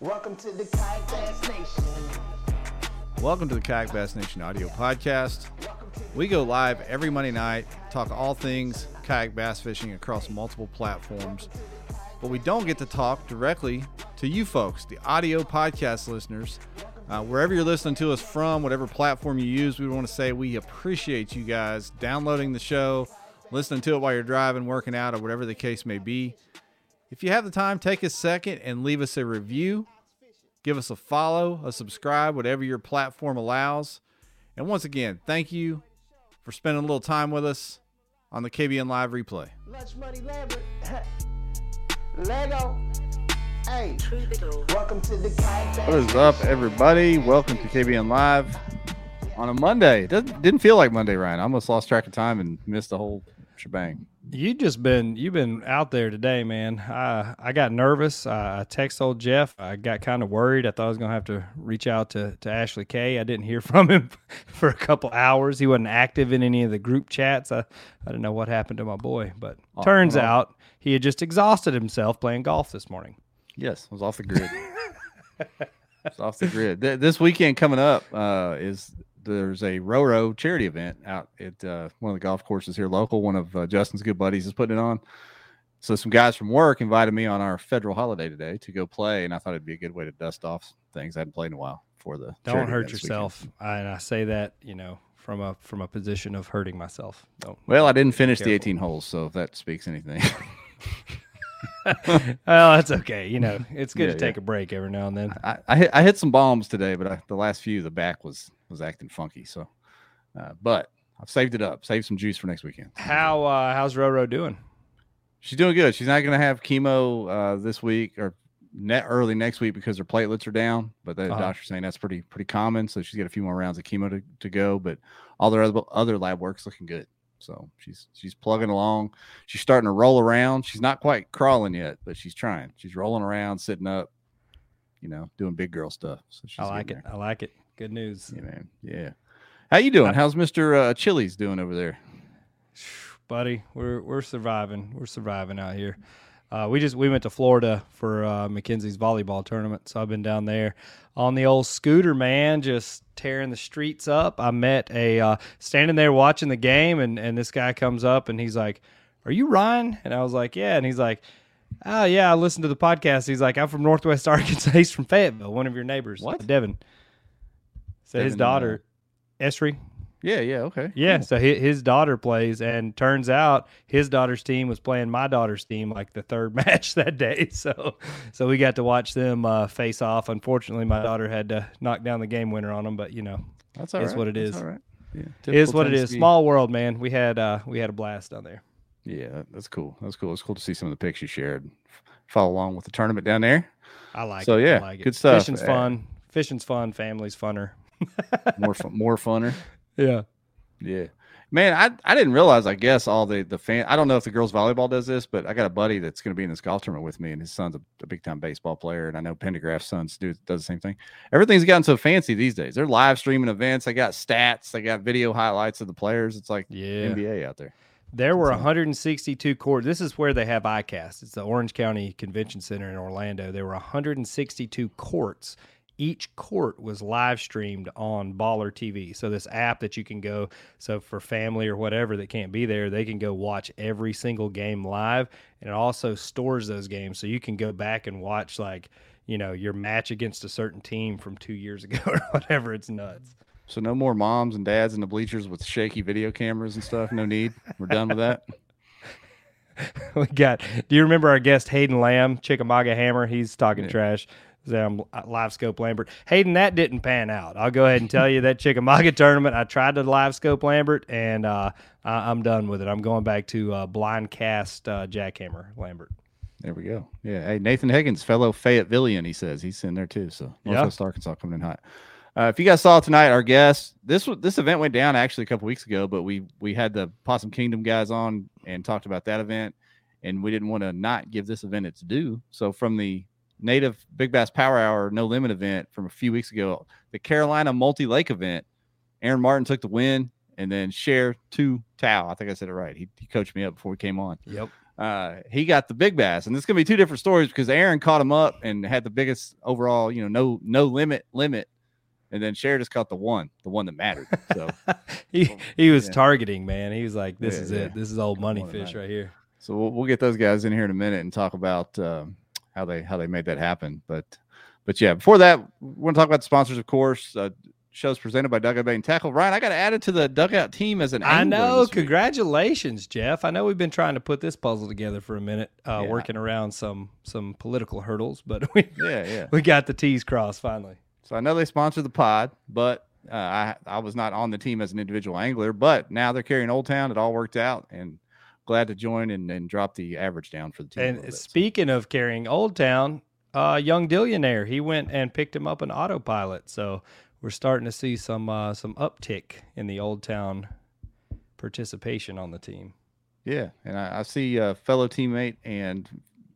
Welcome to the Kayak Bass Nation. Welcome to the Kayak Bass Nation audio podcast. We go live every Monday night, talk all things kayak bass fishing across multiple platforms. But we don't get to talk directly to you folks, the audio podcast listeners. Uh, wherever you're listening to us from, whatever platform you use, we want to say we appreciate you guys downloading the show, listening to it while you're driving, working out, or whatever the case may be. If you have the time, take a second and leave us a review. Give us a follow, a subscribe, whatever your platform allows. And once again, thank you for spending a little time with us on the KBN Live replay. Lunch Money Lambert. Lego. Hey. Welcome to the Kayak Bass What is up, everybody? Welcome to KBN Live on a Monday. It doesn't, didn't feel like Monday, Ryan. I almost lost track of time and missed the whole shebang. You just been you've been out there today, man. I I got nervous. I, I text old Jeff. I got kind of worried. I thought I was gonna have to reach out to to Ashley K. I didn't hear from him for a couple hours. He wasn't active in any of the group chats. I I don't know what happened to my boy, but turns oh. out he had just exhausted himself playing golf this morning. Yes, I was off the grid. it's off the grid. Th- This weekend coming up uh, is there's a Roro charity event out at uh, one of the golf courses here local. One of uh, Justin's good buddies is putting it on. So some guys from work invited me on our federal holiday today to go play, and I thought it'd be a good way to dust off things I hadn't played in a while for the. Don't hurt event this weekend. yourself. I, and I say that you know from a from a position of hurting myself. Don't. Well, I didn't finish the 18 holes, so if that speaks anything. well, that's okay. You know, it's good Yeah, to take a break every now and then. I, I hit I hit some bombs today, but I, the last few the back was was acting funky. So, uh, but I've saved it up, saved some juice for next weekend. How uh, how's Roro doing? She's doing good. She's not going to have chemo uh, this week or net early next week because her platelets are down. But the Uh-huh. doctor's saying that's pretty pretty common. So she's got a few more rounds of chemo to, to go. But all their other, other lab work's looking good. So she's she's plugging along. She's starting to roll around. She's not quite crawling yet, but she's trying. She's rolling around, sitting up, you know, doing big girl stuff. So she's I like it. I like it. Good news. Yeah, man. Yeah. How you doing? How's Mister uh, Chili's doing over there? buddy. We're we're surviving. We're surviving out here. Uh, we just we went to Florida for uh, Mackenzie's volleyball tournament, so I've been down there on the old scooter, man, just tearing the streets up. I met a uh, standing there watching the game, and and this guy comes up and he's like, "Are you Ryan?" And I was like, "Yeah," and he's like. Oh yeah, I listened to the podcast. He's like, I'm from Northwest Arkansas. He's from Fayetteville, one of your neighbors. What? Devin. So his Devin, daughter, Esri, Yeah, yeah, okay. yeah, cool. so his, his daughter plays, and turns out his daughter's team was playing my daughter's team like the third match that day. So, so we got to watch them uh, face off. Unfortunately, my daughter had to knock down the game winner on them, but you know, That's all right. what it That's is. all right. Yeah, it is what it is. Small world, man. We had uh, we had a blast down there. Yeah, that's cool. That's cool. It's cool to see some of the pics you shared. Follow along with the tournament down there. I like it. So, it. yeah, I like it. good stuff. Fishing's Uh, fun. Fishing's fun. Family's funner. More fun, more funner. Yeah. Yeah, man. I I didn't realize. I guess all the the fan. I don't know if the girls volleyball does this, but I got a buddy that's going to be in this golf tournament with me, and his son's a, a big time baseball player, and I know Pendergraft's son's do does the same thing. Everything's gotten so fancy these days. They're live streaming events. They got stats. They got video highlights of the players. It's like Yeah. NBA out there. There were 162 courts. This is where they have ICAST. It's the Orange County Convention Center in Orlando. There were 162 courts. Each court was live streamed on Baller TV. So this app that you can go. So for family or whatever that can't be there, they can go watch every single game live, and it also stores those games. So you can go back and watch like you know your match against a certain team from two years ago or whatever. It's nuts. So no more moms and dads in the bleachers with shaky video cameras and stuff. No need. We're done with that. we got. Do you remember our guest Hayden Lamb, Chickamauga Hammer? He's talking Yeah. trash. Live scope Lambert. Hayden, that didn't pan out. I'll go ahead and tell you that Chickamauga tournament. I tried to live scope Lambert, and uh, I, I'm done with it. I'm going back to uh, blind cast uh, jackhammer Lambert. There we go. Yeah. Hey, Nathan Higgins, fellow Fayettevillian, he says he's in there too. So Yeah. Northwest Arkansas coming in hot. Uh, if you guys saw tonight, our guest this this event went down actually a couple weeks ago, but we we had the Possum Kingdom guys on and talked about that event, and we didn't want to not give this event its due. So from the native Big Bass Power Hour No Limit event from a few weeks ago, the Carolina Multi Lake event, Aaron Martin took the win, and then Cher Tou Thao. I think I said it right. He, he coached me up before we came on. Yep. uh, he got the big bass, and this is gonna be two different stories because Aaron caught him up and had the biggest overall, you know, no no limit limit, and then Cher just caught the one, the one that mattered. So he he was Yeah. targeting, man. He was like, "This Yeah, is yeah. it. This is old money fish right here." so we'll, we'll get those guys in here in a minute and talk about um, how they how they made that happen. But but yeah, before that, we want to talk about the sponsors, of course. Uh, shows presented by Dugout Bait and Tackle. Ryan, I got added to the Dugout team as an I know. Congratulations, Jeff. I know we've been trying to put this puzzle together for a minute, uh, Yeah. working around some some political hurdles, but we Yeah, yeah. we got the T's crossed finally. So I know they sponsor the pod, but uh, I I was not on the team as an individual angler. But now they're carrying Old Town. It all worked out, and glad to join and, and drop the average down for the team. And bit. So, speaking of carrying Old Town, uh, young Dillionaire, he went and picked him up an autopilot. So we're starting to see some uh, some uptick in the Old Town participation on the team. yeah, and I, I see a fellow teammate and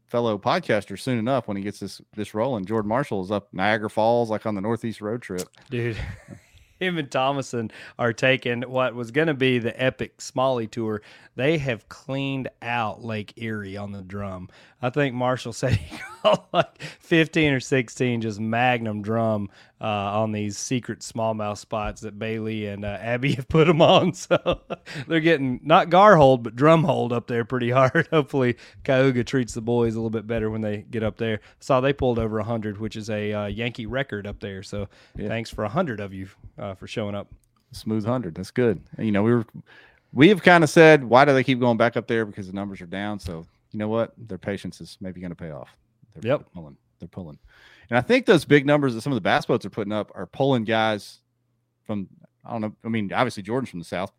fellow podcaster soon enough when he gets this this rolling. Jordan Marshall is up Niagara Falls, like on the Northeast road trip. Dude, him and Thomason are taking what was going to be the epic Smalley tour. They have cleaned out Lake Erie on the drum. I think Marshall said he caught like 15 or 16 just magnum drum uh, on these secret smallmouth spots that Bailey and uh, Abby have put them on. So they're getting not gar hold, but drum hold up there pretty hard. Hopefully, Cayuga treats the boys a little bit better when they get up there. Saw they pulled over 100, which is a uh, Yankee record up there. So Yeah. thanks for 100 of you uh, for showing up. Smooth hundred. That's good. You know, we were we have kind of said, why do they keep going back up there? Because the numbers are down. So you know what? Their patience is maybe going to pay off. They're, Yep. they're pulling. They're pulling. And I think those big numbers that some of the bass boats are putting up are pulling guys from I don't know. I mean, obviously Jordan's from the south,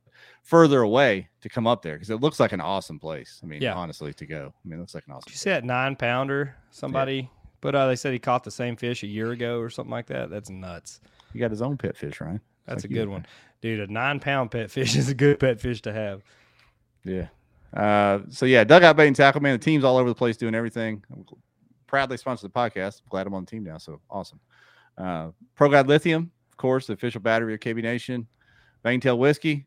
further away to come up there because it looks like an awesome place. I mean, Yeah. honestly, to go. I mean, it looks like an awesome. Did you see that nine pounder? Somebody, but uh, they said he caught the same fish a year ago or something like that. That's nuts. He got his own pet fish, right? That's Like a good one, dude. A nine pound pet fish is a good pet fish to have. Yeah. Uh, so yeah, dugout bait and tackle man. The team's all over the place doing everything. I'm gl- proud they sponsor the podcast. Glad I'm on the team now. So awesome. Uh, Pro Guide Lithium, of course, the official battery of KB Nation. Bangtail Whiskey.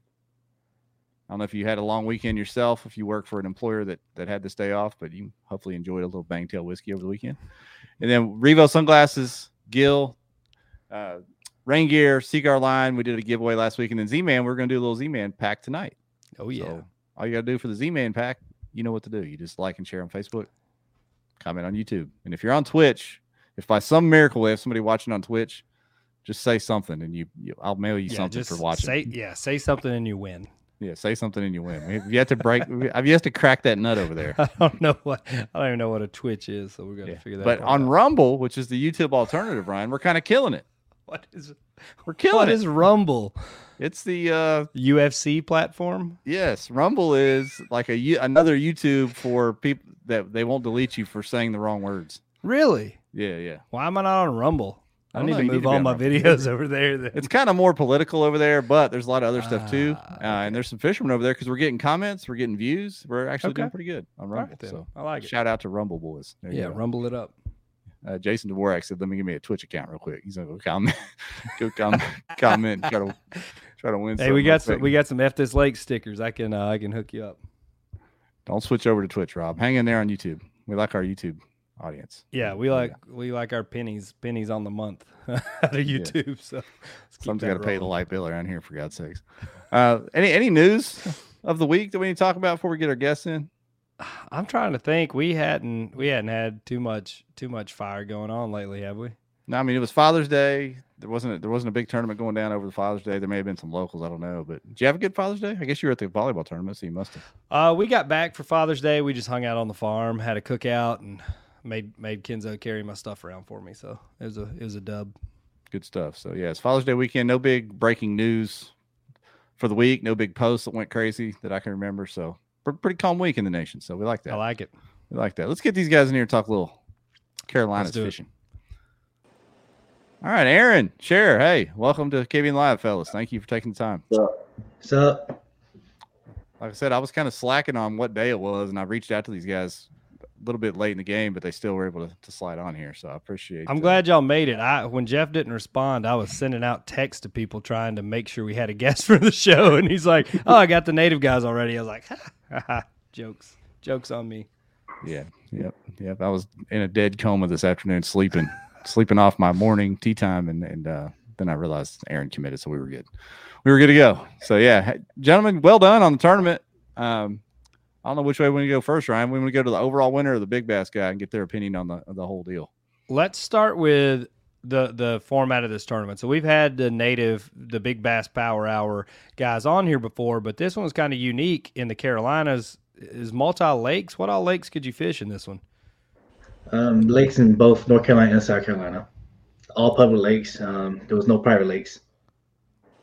I don't know if you had a long weekend yourself, if you work for an employer that that had this day off, but you hopefully enjoyed a little Bangtail whiskey over the weekend. And then Revo sunglasses, Gill, uh, rain gear, Seaguar line. We did a giveaway last week, and then Z Man. We're going to do a little Z Man pack tonight. Oh yeah, So all you got to do for the Z Man pack, you know what to do. You just like and share on Facebook, comment on YouTube. And if you're on Twitch, if by some miracle we have somebody watching on Twitch, just say something and you, you I'll mail you yeah. something for watching. say yeah, say something and you win. yeah, say something and you win. Have you have to break have you have to crack that nut over there. I don't know what I don't even know what a Twitch is, so we're gonna Yeah. figure that. Out. But on out. Rumble, which is the YouTube alternative, Ryan, we're kind of killing it. what is We're killing what it. is Rumble It's the uh UFC platform? yes, Rumble is like a another YouTube for people that they won't delete you for saying the wrong words. Really? Yeah, yeah. Why am I not on Rumble? I I, need know, to need move to all my Rumble. videos over there. Then. It's kind of more political over there, but there's a lot of other stuff too. Ah, Uh, and there's some fishermen over there because we're getting comments, we're getting views. We're actually doing pretty good on Rumble. right, so I like it. shout out to Rumble boys. There Yeah, rumble it up. Uh, Jason Dvorak said, "Let me give me a Twitch account real quick." He's gonna go comment, go comment, comment, try to try to win. Hey, we got some we got some F this lake stickers. I can uh, I can hook you up. Don't switch over to Twitch, Rob. Hang in there on YouTube. We like our YouTube audience. Yeah, we like we like our pennies pennies on the month out of YouTube. So let's keep Someone's got to pay the light bill around here, for God's sakes. Uh, any any news of the week that we need to talk about before we get our guests in? I'm trying to think. We hadn't we hadn't had too much too much fire going on lately, have we? No, I mean it was Father's Day. There wasn't a, there wasn't a big tournament going down over the Father's Day. There may have been some locals. I don't know. But did you have a good Father's Day? I guess you were at the volleyball tournament, so you must have. Uh, we got back for Father's Day. We just hung out on the farm, had a cookout, and made made Kenzo carry my stuff around for me. So it was a it was a dub. Good stuff. So yeah, it's Father's Day weekend. No big breaking news for the week. No big posts that went crazy that I can remember. So pretty calm week in the nation. So we like that. I like it. we like that. Let's get these guys in here and talk a little Carolinas fishing. it. Fishing. All right, Aaron, Cher, hey, welcome to KBN Live, fellas. Thank you for taking the time. What's up? like I said, I was kind of slacking on what day it was, and I reached out to these guys a little bit late in the game, but they still were able to, to slide on here. So I appreciate. It. I'm uh, glad y'all made it. I when Jeff didn't respond, I was sending out texts to people trying to make sure we had a guest for the show, and he's like, "Oh, I got the native guys already." I was like, "Ha, ha, ha. "Jokes, Jokes on me. Yeah. Yep. Yep. I was in a dead coma this afternoon, sleeping, sleeping off my morning tea time, and and uh, then I realized Aaron committed, so we were good. We were good to go. So yeah, gentlemen, well done on the tournament. Um, I don't know which way we want to go first, Ryan. We want to go to the overall winner or the big bass guy and get their opinion on the the whole deal. Let's start with the the format of this tournament. So we've had the native, the Big Bass Power Hour guys on here before, but this one's kind of unique in the Carolinas. Is multi lakes? What all lakes could you fish in this one? Um, lakes in both North Carolina and South Carolina, all public lakes. Um, there was no private lakes.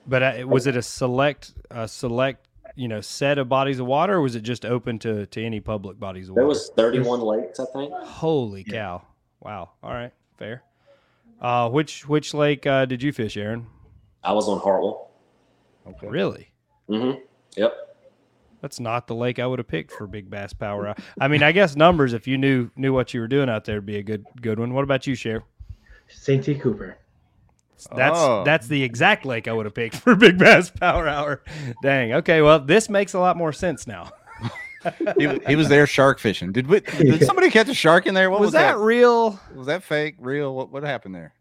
But uh, was it a select, a select, you know, set of bodies of water, or was it just open to to any public bodies of water? There was 31 lakes, I think. Holy cow! Wow. All right, fair. Uh, which which lake uh, did you fish, Aaron? I was on Hartwell. Okay. Really? Mm-hmm. Yep. That's not the lake I would have picked for big bass power. Hour. I mean, I guess numbers. If you knew knew what you were doing out there, would be a good good one. What about you, Sheriff? Santee Cooper. That's Oh. that's the exact lake I would have picked for big bass power hour. Dang. Okay. Well, this makes a lot more sense now. he, he was there shark fishing. Did we? Did somebody catch a shark in there? What was, was, that, real? Was that fake? Real? What what happened there?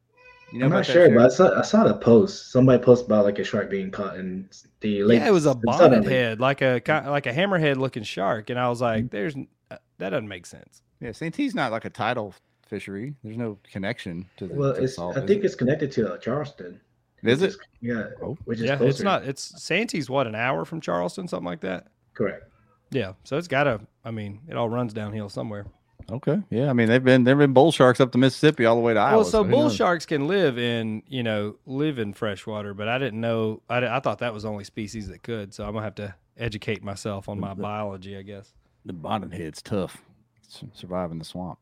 You I'm not sure, Sheriff? but I saw, I saw the post. Somebody posted about like a shark being caught in the lake. yeah, it was a the bonnet head, like a like a hammerhead looking shark, and I was Mm-hmm. like, "There's uh, that doesn't make sense." Yeah, Santee's not like a tidal fishery. There's no connection to the. Well, to it's salt, I think it? it's connected to uh, Charleston. Is it? Yeah. Oh. Which is yeah, closer. it's not. It's Santee's what an hour from Charleston, something like that. correct. Yeah, so it's got to. I mean, it all runs downhill somewhere. Okay. Yeah. I mean, they've been there've been bull sharks up to Mississippi all the way to Iowa. Well, so who bull knows? sharks can live in you know live in freshwater, but I didn't know. I, I thought that was the only species that could. So I'm gonna have to educate myself on my biology, I guess. the bonnet head's tough. Surviving the swamp.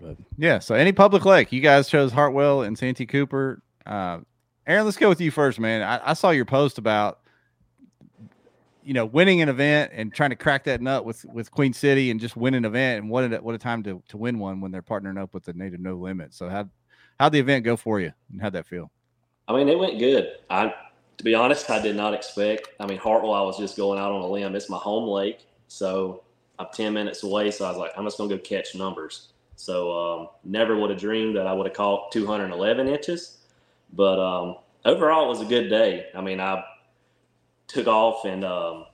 But yeah, so any public lake, you guys chose Hartwell and Santee Cooper. Uh, Aaron, let's go with you first, man. I, I saw your post about you know winning an event and trying to crack that nut with with Queen City and just win an event and what a what a time to to win one when they're partnering up with the Native No Limit. So how how'd the event go for you and how'd that feel? I mean, it went good. I, to be honest, I did not expect. I mean, Hartwell, I was just going out on a limb. It's my home lake, so I'm 10 minutes away. So I was like, I'm just gonna go catch numbers. So um, never would have dreamed that I would have caught 211 inches, but um, overall, it was a good day. I mean, I took off and um,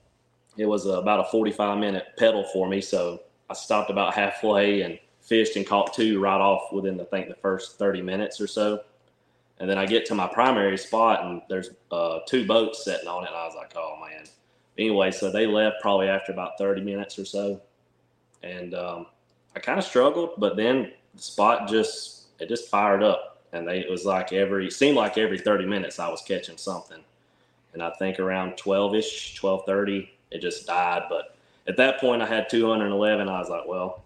it was about a 45 minute pedal for me. So I stopped about halfway and fished and caught two right off within, I think, the first 30 minutes or so. And then I get to my primary spot and there's uh, two boats sitting on it. And I was like, oh man. Anyway, so they left probably after about 30 minutes or so. And um, I kind of struggled, but then the spot just, it just fired up. And they, it was like every, seemed like every 30 minutes I was catching something. And I think around 12 ish, 1230, it just died. But at that point, I had 211. I was like, well,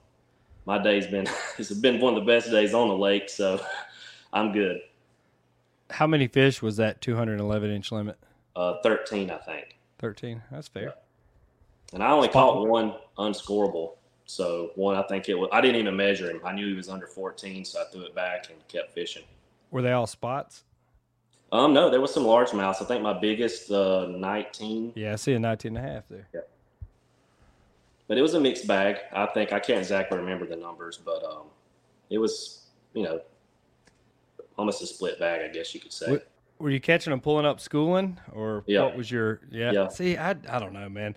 my day's been, it's been one of the best days on the lake. So I'm good. How many fish was that 211 inch limit? Uh, 13, I think. 13. That's fair. And I only Spot- caught one unscorable. So one, I think it was, I didn't even measure him. I knew he was under 14, so I threw it back and kept fishing. Were they all spots? Um, no, there was some largemouths. I think my biggest, uh, 19, Yeah, I see a 19 and a half there. but it was a mixed bag. I think I can't exactly remember the numbers, but, um, it was, you know, almost a split bag, I guess you could say. Were you catching them pulling up schooling, or Yeah. what was your? Yeah. Yeah. See, I I don't know, man.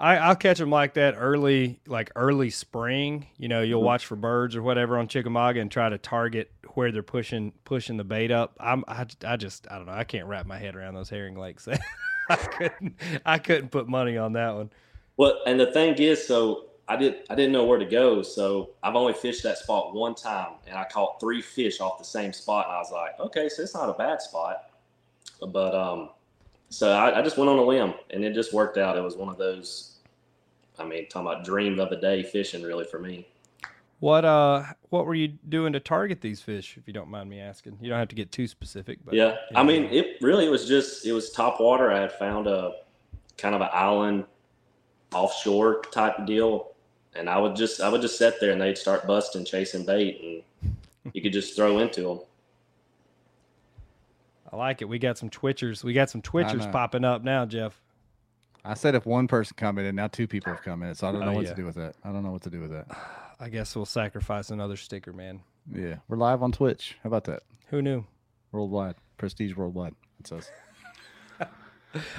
I I'll catch them like that early, like early spring. You know, you'll Mhm. watch for birds or whatever on Chickamauga and try to target where they're pushing pushing the bait up. I'm I, I just I don't know. I can't wrap my head around those herring lakes. I couldn't I couldn't put money on that one. Well, and the thing is, so I did I didn't know where to go, so I've only fished that spot one time, and I caught three fish off the same spot, and I was like, okay, so it's not a bad spot, but um, so I, I just went on a limb, and it just worked out. It was one of those, I mean, talking about dream of the day fishing, really for me. What uh what were you doing to target these fish? If you don't mind me asking, you don't have to get too specific. But yeah, I mean, it really it was just it was top water. I had found a kind of an island offshore type deal, and I would just I would just sit there and they'd start busting, chasing bait, and you could just throw into them. I like it. We got some twitchers. We got some twitchers popping up now, Jeff. I said if one person commented, now two people have commented, so I don't know Oh, what yeah. to do with that. I don't know what to do with that. I guess we'll sacrifice another sticker, man. Yeah, we're live on Twitch. How about that? Who knew? Worldwide, prestige worldwide. It says.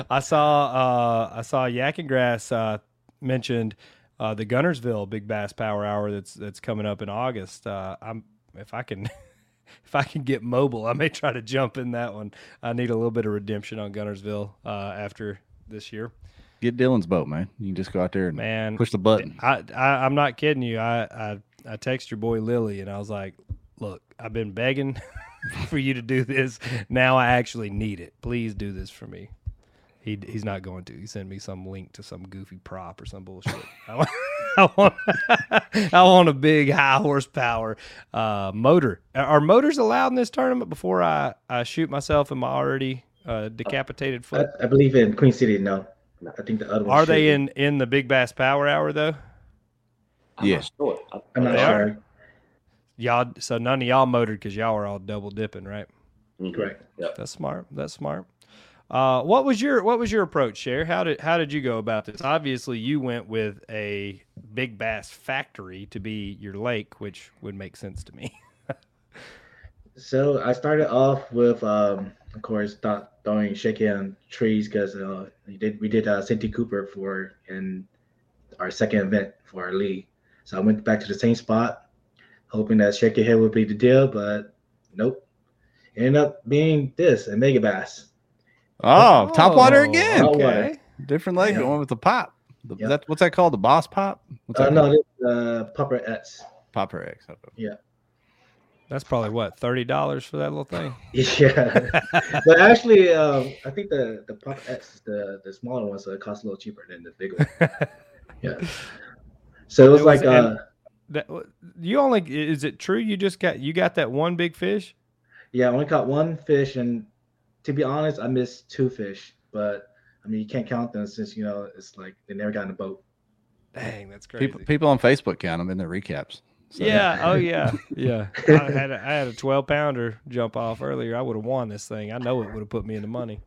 I saw uh, I saw Yak and Grass uh, mentioned uh, the Guntersville Big Bass Power Hour that's that's coming up in August. Uh, I'm if I can if I can get mobile, I may try to jump in that one. I need a little bit of redemption on Guntersville uh, after this year. Get Dylan's boat, man. You can just go out there and Man, push the button. I, I I'm not kidding you. I I I text your boy Lily and I was like, look, I've been begging for you to do this. Now I actually need it. Please do this for me. He he's not going to. He sent me some link to some goofy prop or some bullshit. I want, I want, I want a big high horsepower uh, motor. Are- Are motors allowed in this tournament before I, I shoot myself in my already uh, decapitated I, foot? I believe in Queen City. No, I think the other one. Are they be. in in the Big Bass Power Hour though? I'm Yeah. not sure. I, I'm not They are? sure. Y'all, so none of y'all motored because y'all were all double dipping, right? Mhm. Correct. Yep. That's smart. That's smart. Uh, what was your what was your approach, Cher? How did how did you go about this? Obviously, you went with a big bass factory to be your lake, which would make sense to me. So I started off with, um, of course, th- throwing shaky on trees because uh, we did we did uh, Santee Cooper for in our second event for our league. So I went back to the same spot, hoping that shaky head would be the deal, but nope. Ended up being this a Megabass. Oh, top water again. Top Okay. water. Different lake, the one with the pop. The, Yep. that, what's that called? The boss pop? What's Uh, that no, called? this uh, Pupper X. Popper X. That's probably what thirty dollars for that little thing. Yeah, but actually, um, I think the the Pupper X is the the smaller one, so it costs a little cheaper than the big one. Yeah. So it was It was- like uh, That, you only is it true? You just got you got that one big fish. Yeah, I only caught one fish, and to be honest, I missed two fish. But I mean, you can't count them since you know it's like they never got in a boat. Dang, that's crazy. People, people on Facebook count them in their recaps. So- Yeah. Oh yeah. Yeah. I had a, I had a twelve pounder jump off earlier. I would have won this thing. I know it would have put me in the money.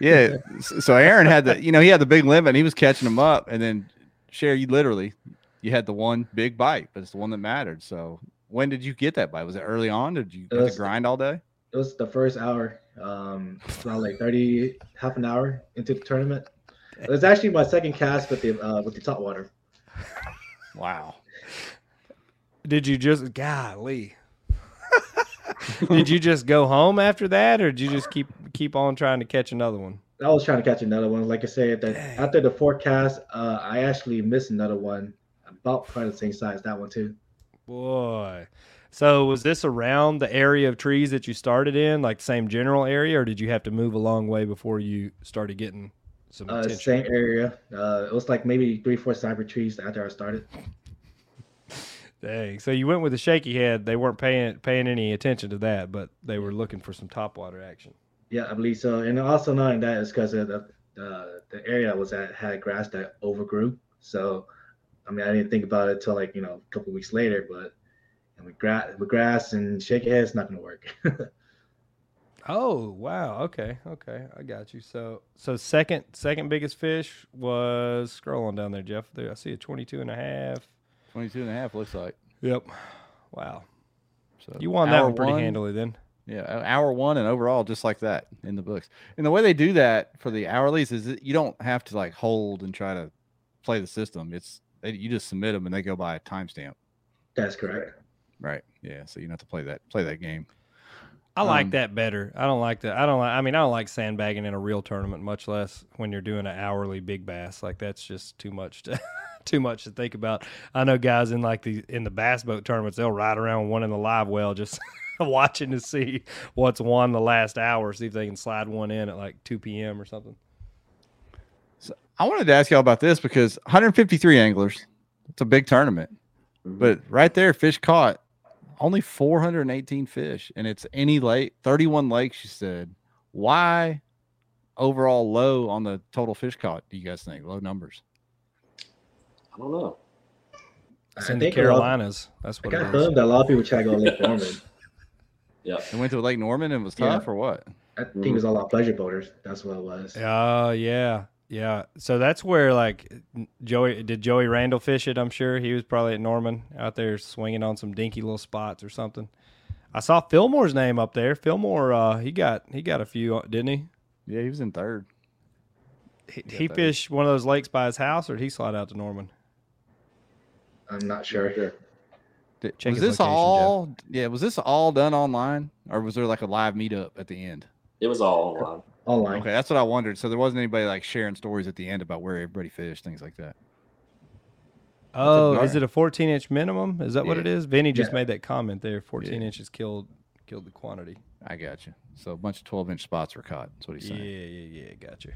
Yeah. So Aaron had the, you know, he had the big limit and he was catching them up. And then, Sherry, you literally, you had the one big bite, but it's the one that mattered. So when did you get that bite? Was it early on? Did you have was- to grind all day? It was the first hour, um, around like thirty, half an hour into the tournament. It was actually my second cast with the uh, with the top water. Wow. Did you just golly? did you just go home after that, or did you just keep keep on trying to catch another one? I was trying to catch another one. Like I said, after the forecast, uh, I actually missed another one about probably the same size that one too. Boy. So was this around the area of trees that you started in, like same general area, or did you have to move a long way before you started getting some Uh, same area. Uh, it was like maybe three, four cyber trees after I started. Dang. So you went with a shaky head. They weren't paying paying any attention to that, but they were looking for some top water action. Yeah, I believe so. And also knowing that is because of the uh, the area I was at had grass that overgrew. So, I mean, I didn't think about it till like you know a couple weeks later. But and with grass, with grass and shaky head, it's not gonna work. Oh wow. Okay. Okay. I got you. So so second second biggest fish was scrolling down there, Jeff. There I see a 22 and a half. 22 and a half looks like. Yep. Wow. So You won that one pretty handily then. Yeah, uh, hour one and overall just like that in the books. And the way they do that for the hourlies is that you don't have to like hold and try to play the system. It's they, you just submit them and they go by a timestamp. That's correct. Right. Yeah. So you don't have to play that play that game. I like Um, that better. I don't like that. I don't like. I mean, I don't like sandbagging in a real tournament, much less when you're doing an hourly big bass. Like that's just too much to too much to think about. I know guys in like the in the bass boat tournaments, they'll ride around one in the live well, just watching to see what's won the last hour, see if they can slide one in at like two p.m. or something. So I wanted to ask y'all about this because 153 anglers. It's a big tournament. Mm-hmm. But right there, fish caught only 418 fish, and it's any lake, 31 lakes. You said, why overall low on the total fish caught? Do you guys think low numbers? I don't know. It's I in the think a lot- Carolinas. That's I what got it is. filmed that a lot of people try to go to Lake Norman. Yeah. They went to Lake Norman and it was Yeah. tough, or what? I think it was a lot of pleasure boaters. That's what it was. Oh yeah, Yeah, so that's where like Joey did Joey Randall fish it. I'm sure he was probably at Norman out there swinging on some dinky little spots or something. I saw Fillmore's name up there. Fillmore, uh, he got he got a few, didn't he? Yeah, he was in third. He, he fished one of those lakes by his house, or did he slide out to Norman? I'm not sure. Did- Check was this location, Jeff. all? Yeah, was this all done online, or was there like a live meetup at the end? It was all online. Online. Okay, that's what I wondered. So there wasn't anybody like sharing stories at the end about where everybody fished, things like that. Oh, is it a 14 inch minimum? Is that what it is? Vinny just Yeah. made that comment there. 14 Yeah. inches killed killed the quantity. I got you. So a bunch of twelve inch spots were caught. That's what he's saying. Yeah, saying. yeah, yeah. Got you.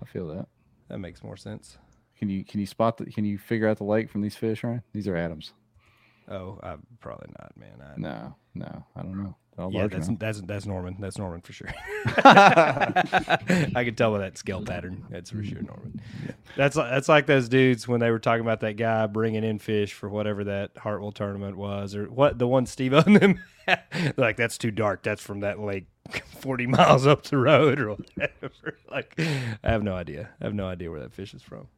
I feel that. That makes more sense. Can you can you spot the can you figure out the lake from these fish, Ryan? These are Adams. Oh, I, probably not, man. I, No, no, I don't know. All Yeah, that's now. that's that's Norman. That's Norman for sure. I can tell by that scale pattern. That's for sure Norman. That's that's like those dudes when they were talking about that guy bringing in fish for whatever that Hartwell tournament was, or what the one Steve on them. Like that's too dark. That's from that lake, forty miles up the road, or whatever. Like, I have no idea. I have no idea where that fish is from.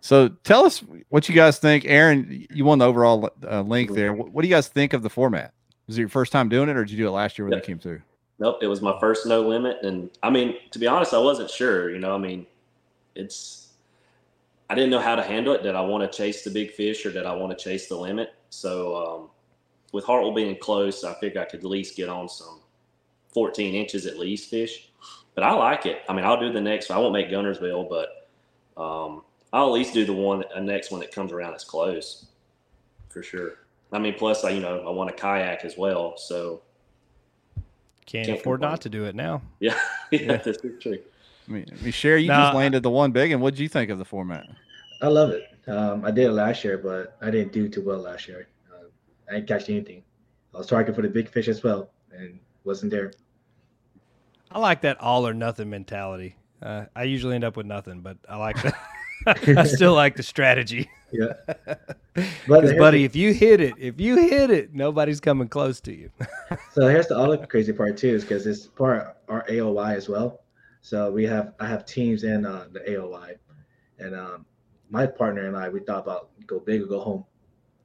So tell us what you guys think, Aaron. You won the overall uh, link there. What, what do you guys think of the format? Was it your first time doing it, or did you do it last year when Yeah. you came through? Nope, it was my first no limit, and I mean, to be honest, I wasn't sure. You know, I mean, it's I didn't know how to handle it. Did I want to chase the big fish or did I want to chase the limit? So um, with Hartwell being close, I figured I could at least get on some 14 inches at least fish. But I like it. I mean, I'll do the next. I won't make Guntersville, but um, I'll at least do the one, the next one that comes around that's close, for sure. I mean, plus I, you know, I want a kayak as well. So Can't, Can't afford complain. not to do it now. yeah, yeah, this is true. I mean, I mean Sherry, you Nah, just landed the one big, and what did you think of the format? I love it. Um, I did it last year, but I didn't do too well last year. Uh, I didn't catch anything. I was targeting for the big fish as well, and wasn't there. I like that all or nothing mentality. Uh, I usually end up with nothing, but I like that. I still like the strategy. Yeah. Here's buddy, the- if you hit it, if you hit it, nobody's coming close to you. So here's the other crazy part too, is because it's part our AOY as well. So we have I have teams in uh, the AOY, and um, my partner and I we thought about go big or go home,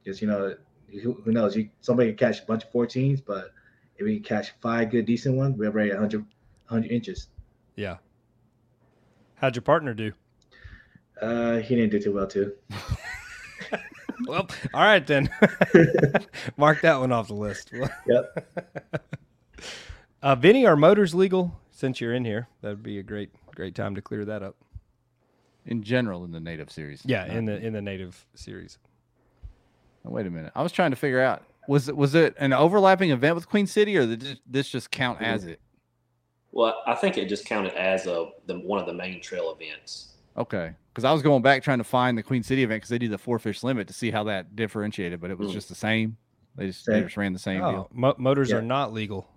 because you know who, who knows you somebody can catch a bunch of 14s, but if we catch five good decent ones, we're already 100 100 inches. yeah. How'd your partner do? Uh, he didn't do too well too. Well, all right then. Mark that one off the list. Yep. Uh, Vinny, are motors legal? Since you're in here, that'd be a great, great time to clear that up. In general, in the native series. Yeah, in the in the native series. Oh, Wait a minute. I was trying to figure out was it was it an overlapping event with Queen City, or did this- this just count as it? Well, I think it just counted as a the, one of the main trail events. Okay, because I was going back trying to find the Queen City event because they do the four fish limit to see how that differentiated, but it was Mm. just the same. They just they just ran the same Oh, deal. mo- motors Yeah. are not legal.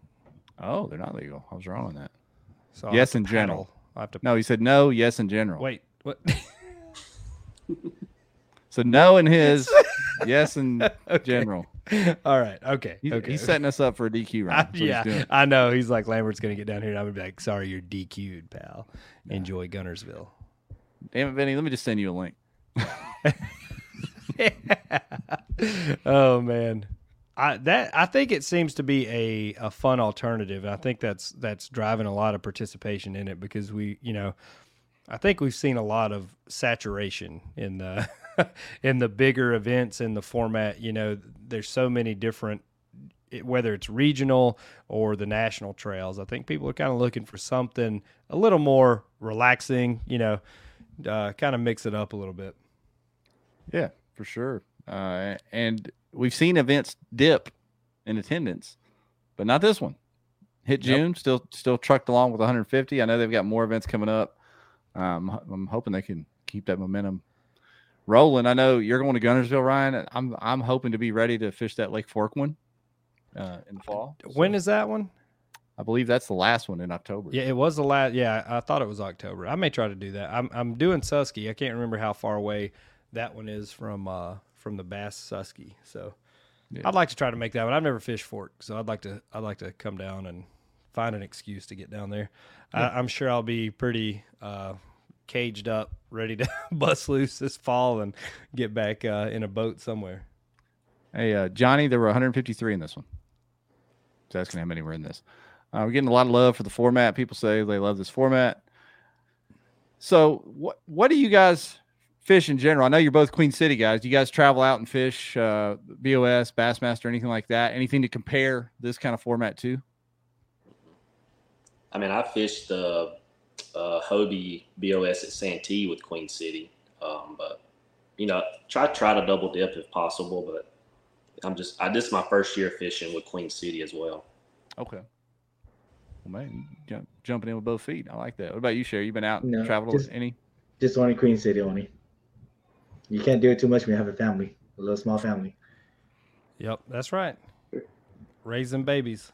Oh, they're not legal. I was wrong on that. So Yes, have to in general. I have to No, he said no. Yes, in general. wait. What? So no in his, yes in Okay. general. All right. Okay. He's, okay. he's setting us up for a DQ I, round. That's what he's yeah. I know. He's like Lambert's gonna get down here, and I'm gonna be like, "Sorry, you're DQ'd, pal. Enjoy Guntersville." Damn it, Vinny. Let me just send you a link. oh man, I that I think it seems to be a, a fun alternative. I think that's that's driving a lot of participation in it because we, you know, I think we've seen a lot of saturation in the in the bigger events in the format. You know, there's so many different whether it's regional or the national trails. I think people are kind of looking for something a little more relaxing. You know, uh, kind of mix it up a little bit. Yeah, for sure. Uh, and we've seen events dip in attendance, but not this one. Hit Yep. June, still still trucked along with 150. I know they've got more events coming up. Um, I'm hoping they can keep that momentum rolling. I know you're going to Guntersville, Ryan. I'm I'm hoping to be ready to fish that Lake Fork one uh, in the fall. When So is that one? I believe that's the last one in October. Yeah, it was the last. Yeah, I thought it was October. I may try to do that. I'm I'm doing Susky. I can't remember how far away that one is from uh from the Bass Susky. So Yeah. I'd like to try to make that one. I've never fished Fork, so I'd like to I'd like to come down and find an excuse to get down there. I, I'm sure I'll be pretty uh caged up, ready to bust loose this fall and get back uh, in a boat somewhere. Hey, uh, Johnny, there were 153 in this one. So asking how many were in this. Uh, we're getting a lot of love for the format. People say they love this format. So, what what do you guys fish in general? I know you're both Queen City guys. Do you guys travel out and fish uh, BOS, Bassmaster, anything like that? Anything to compare this kind of format to? I mean, I fished the uh, Hobie BOS at Santee with Queen City, um, but you know, try try to double dip if possible. But I'm just I this is my first year fishing with Queen City as well. Okay. Well, man, jump, jumping in with both feet. I like that. What about you, Sherry? You been out and No, traveled just- any? Just only Queen City only. You can't do it too much when you have a family, a little small family. Yep, that's right. Raising babies.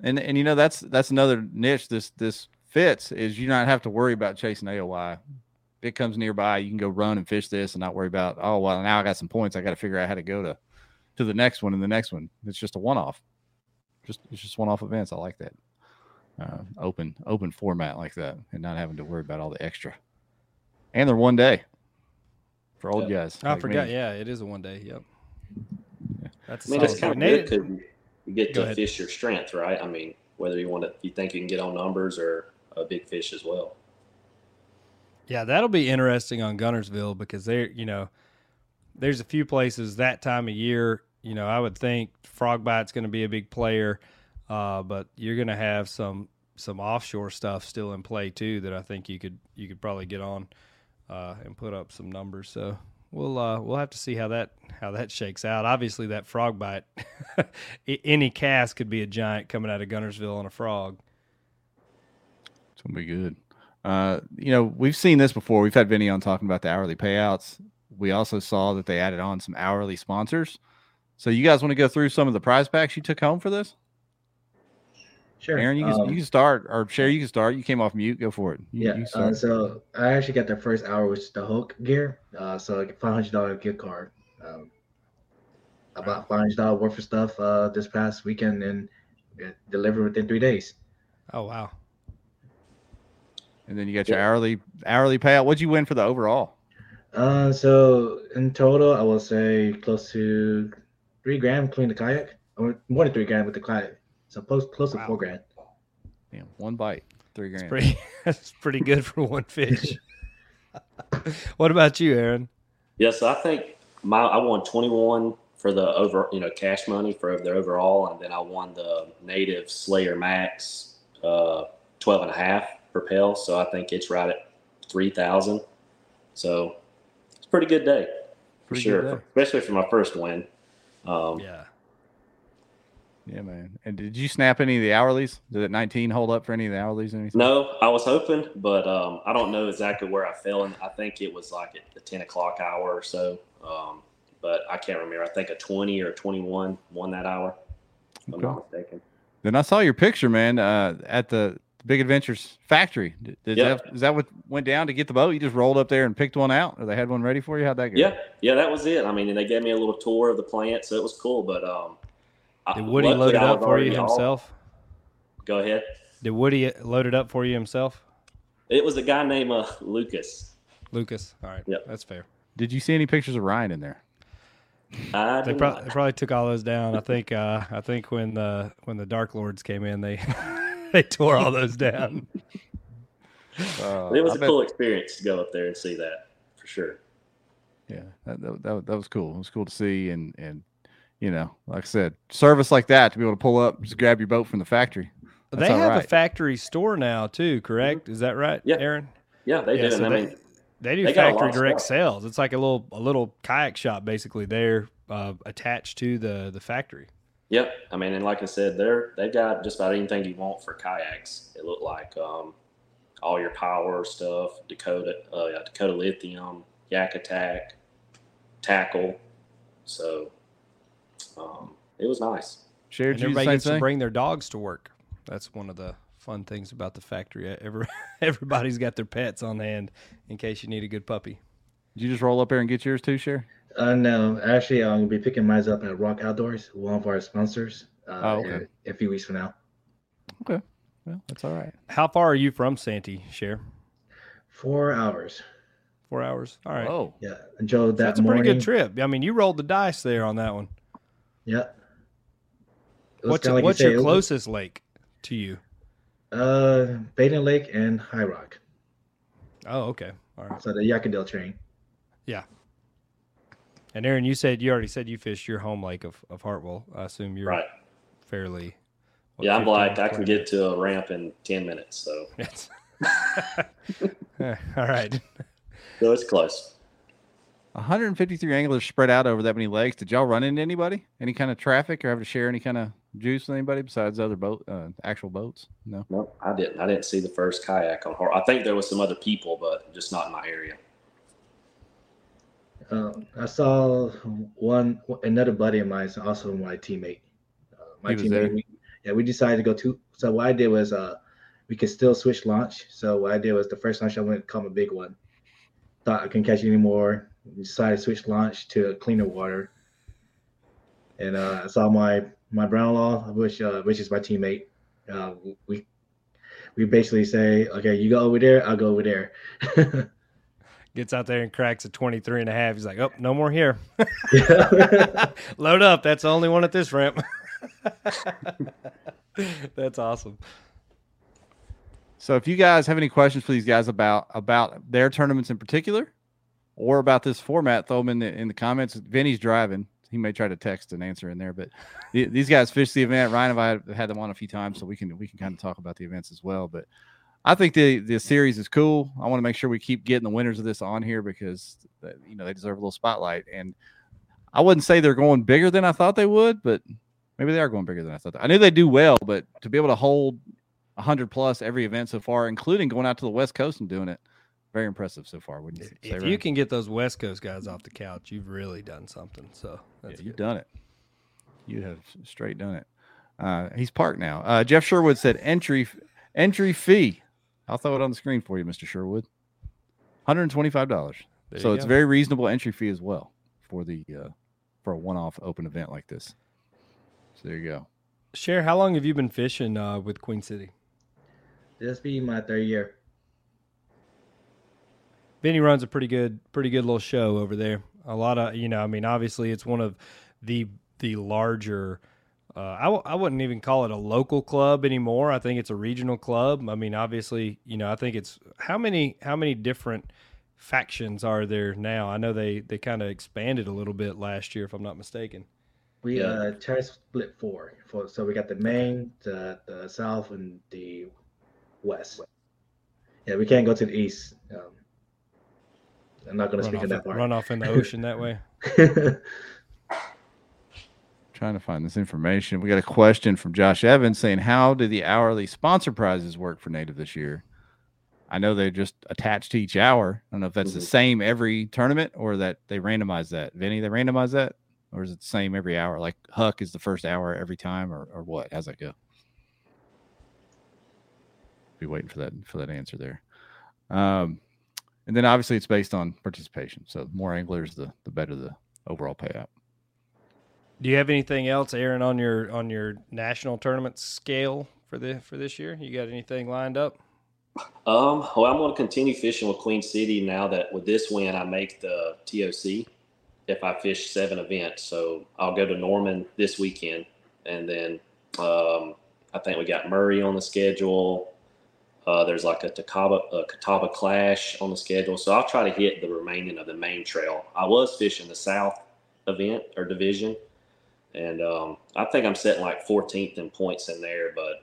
And and you know that's that's another niche this this fits is you not have to worry about chasing AOY. If it comes nearby, you can go run and fish this and not worry about oh well now I got some points. I got to figure out how to go to to the next one and the next one. It's just a one off. Just it's just one off events. I like that. Uh, open open format like that and not having to worry about all the extra. And they're one day for old Yeah. guys. I like me. forgot. Yeah, it is a one day. Yep. That's I a mean, it's kind of good because you get Go to ahead. fish your strength, right? I mean, whether you want to, you think you can get on numbers or a big fish as well. Yeah, that'll be interesting on Guntersville because there, you know, there's a few places that time of year. You know, I would think frog bite's going to be a big player, uh, but you're going to have some some offshore stuff still in play too that I think you could you could probably get on uh, and put up some numbers. So we'll uh, we'll have to see how that how that shakes out. Obviously, that frog bite, any cast could be a giant coming out of Guntersville on a frog. It's gonna be good. Uh, you know, we've seen this before. We've had Vinny on talking about the hourly payouts. We also saw that they added on some hourly sponsors. So you guys want to go through some of the prize packs you took home for this? Sure. Aaron, you can, Um, you can start, or Sherry, you can start. You came off mute. Go for it. You, Yeah. you Uh, so I actually got the first hour, which is the Huk Gear. Uh, so like five hundred dollar gift card. Um, I bought five hundred dollar worth of stuff uh, this past weekend and it delivered within three days. Oh wow! and then you got your hourly hourly payout. What'd you win for the overall? Uh, so in total, I will say close to three grand between the kayak, or more than three grand with the kayak. So close, close Wow. to four grand. Damn, one bite, three grand. Pretty, that's pretty good for one fish. what about you, Aaron? Yes, I think my I won 21 for the over, you know, cash money for the overall, and then I won the native Slayer Max uh, 12 and a half Propel. So I think it's right at 3,000. So it's a pretty good day for Pretty sure, good day. especially for my first win. Um, Yeah. Yeah, man. And did you snap any of the hourlies? Did it 19 hold up for any of the hourlies? Or anything? No, I was hoping, but um, I don't know exactly where I fell. And I think it was like at the 10 o'clock hour or so. Um, but I can't remember. I think a 20 or a 21 won that hour, if I'm not mistaken. Then I saw your picture, man, uh, at the Big Adventures factory. Did, did Yeah. that, is that what went down to get the boat? You just rolled up there and picked one out, or they had one ready for you? How'd that go? Yeah, yeah, that was it. I mean, and they gave me a little tour of the plant, so it was cool. But um, Did Woody luckily load it up for you already off. himself? Go ahead. Did Woody load it up for you himself? It was a guy named uh, Lucas. Lucas. All right. Yep. That's fair. Did you see any pictures of Ryan in there? I They, did prob- not. they probably took all those down. I think. Uh, I think when the when the Dark Lords came in, they they tore all those down. Uh, it was I a bet- cool experience to go up there and see that for sure. Yeah, that, that, that, that was cool. It was cool to see, and and you know, like I said, service like that to be able to pull up, just grab your boat from the factory. they That's all have a factory store now too. Correct? Is that right, Yeah. Aaron? Yeah, they Yeah, did. so and I they- mean, They do They got a lot factory direct stuff. sales. It's like a little a little kayak shop basically there uh, attached to the the factory. Yep. I mean, and like I said, they're they've got just about anything you want for kayaks. It looked like um, all your power stuff, Dakota, uh, yeah, Dakota Lithium, Yak Attack, tackle. So um, it was nice. Shared And you the everybody same gets to bring their dogs to work. That's one of the fun things about the factory. Every, everybody's got their pets on hand in case you need a good puppy. Did you just roll up there and get yours too, Share? Uh, no, actually, I'm gonna be picking mine up at Rock Outdoors, one of our sponsors. Uh, Oh, okay. in, in a few weeks from now. Okay, well, that's all right. How far are you from Santee, Share? Four hours. Four hours. All right. Oh, Yeah, enjoyed that That's a morning. pretty good trip. I mean, you rolled the dice there on that one. Yeah. What's like what's said, it your was- closest lake to you? Uh, Badin Lake and High Rock. Oh, okay. All right. So the Yakadale train. And Aaron, you said you already said you fished your home lake of, of Hartwell. I assume you're Right. fairly. what, Yeah, I'm 15, like I can 20? get to a ramp in ten minutes, so Yes. All right. so it's close. 153 anglers spread out over that many lakes. Did y'all run into anybody? Any kind of traffic or have to share any kind of juice with anybody besides other boat, uh, actual boats? No. No, I didn't. I didn't see the first kayak on Har I think there was some other people, but just not in my area. Um, I saw one another buddy of mine, also my teammate. Uh, my He was teammate. there? We, yeah, we decided to go to. So what I did was, uh, we could still switch launch. So what I did was the first launch I went to caught a big one. Thought I couldn't catch any more. Decided to switch launch to cleaner water. And uh, I saw my my brother-in-law, which uh, which is my teammate. Uh, we we basically say, okay, you go over there, I'll go over there. Gets out there and cracks a 23 and a half. He's like, oh, no more here. Load up. That's the only one at this ramp. That's awesome. So if you guys have any questions for these guys about about their tournaments in particular, or about this format, throw them in the in the comments. Vinny's driving; he may try to text an answer in there. But these guys fished the event. Ryan and I have had them on a few times, so we can we can kind of talk about the events as well. But I think the the series is cool. I want to make sure we keep getting the winners of this on here because uh, you know they deserve a little spotlight. And I wouldn't say they're going bigger than I thought they would, but maybe they are going bigger than I thought. I knew they do well, but to be able to hold 100 plus every event so far, including going out to the West Coast and doing it, very impressive so far. Wouldn't you say, If Ryan? you can get those West Coast guys off the couch, you've really done something. So Yeah, you've done it. You have straight done it. Uh, he's parked now. Uh, Jeff Sherwood said entry entry fee. I'll throw it on the screen for you, Mr. Sherwood. Hundred and twenty five dollars. There So it's go. very reasonable entry fee as well for the uh, for a one off open event like this. So there you go. Cher, how long have you been fishing uh, with Queen City? this be my third year. Vinny runs a pretty good, pretty good little show over there. A lot of, you know, I mean, obviously it's one of the the larger. Uh, I w- I wouldn't even call it a local club anymore. I think it's a regional club. I mean, obviously, you know, I think it's how many how many different factions are there now? I know they they kind of expanded a little bit last year, if I'm not mistaken. We Yeah. uh try to split four. For, so we got the main, the the south, and the west. Yeah, we can't go to the east. Um, I'm not going to speak off, on that part. run off in the ocean that way. Trying to find this information. We got a question from Josh Evans saying, "How do the hourly sponsor prizes work for Native this year?" I know they're just attached to each hour. I don't know if that's the Mhm. same every tournament or that they randomize that. Vinny, they randomize that, or is it the same every hour? Like Huk is the first hour every time, or or what? How's that go? Be waiting for that for that answer there. Um, and then obviously it's based on participation. So the more anglers, the the better the overall payout. Do you have anything else, Aaron, on your on your national tournament scale for the for this year? You got anything lined up? Um, well, I'm going to continue fishing with Queen City now that with this win, I make the TOC if I fish seven events. So I'll go to Norman this weekend. And then um, I think we got Murray on the schedule. Uh, there's like a Catawba, a Catawba Clash on the schedule. So I'll try to hit the remaining of the main trail. I was fishing the South event or division. And um, I think I'm setting like 14th in points in there, but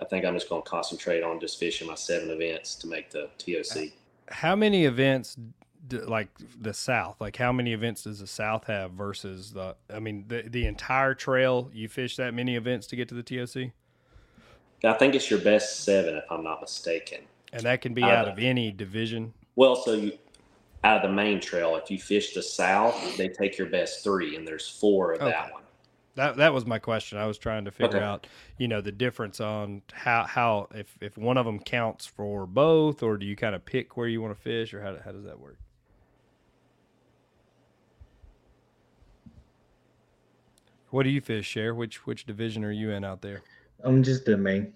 I think I'm just going to concentrate on just fishing my seven events to make the TOC. How many events, d like the South? Like how many events does the South have versus the? I mean, the the entire trail. You fish that many events to get to the TOC, I think it's your best seven, if I'm not mistaken. and that can be Uh, out of any division. Well, so you out of the main trail, if you fish the South, they take your best three, and there's four of Okay. that one. That that was my question. I was trying to figure Okay. out, you know, the difference on how how if if one of them counts for both, or do you kind of pick where you want to fish, or how how does that work? What do you fish, Cher? Which which division are you in out there? I'm just the main.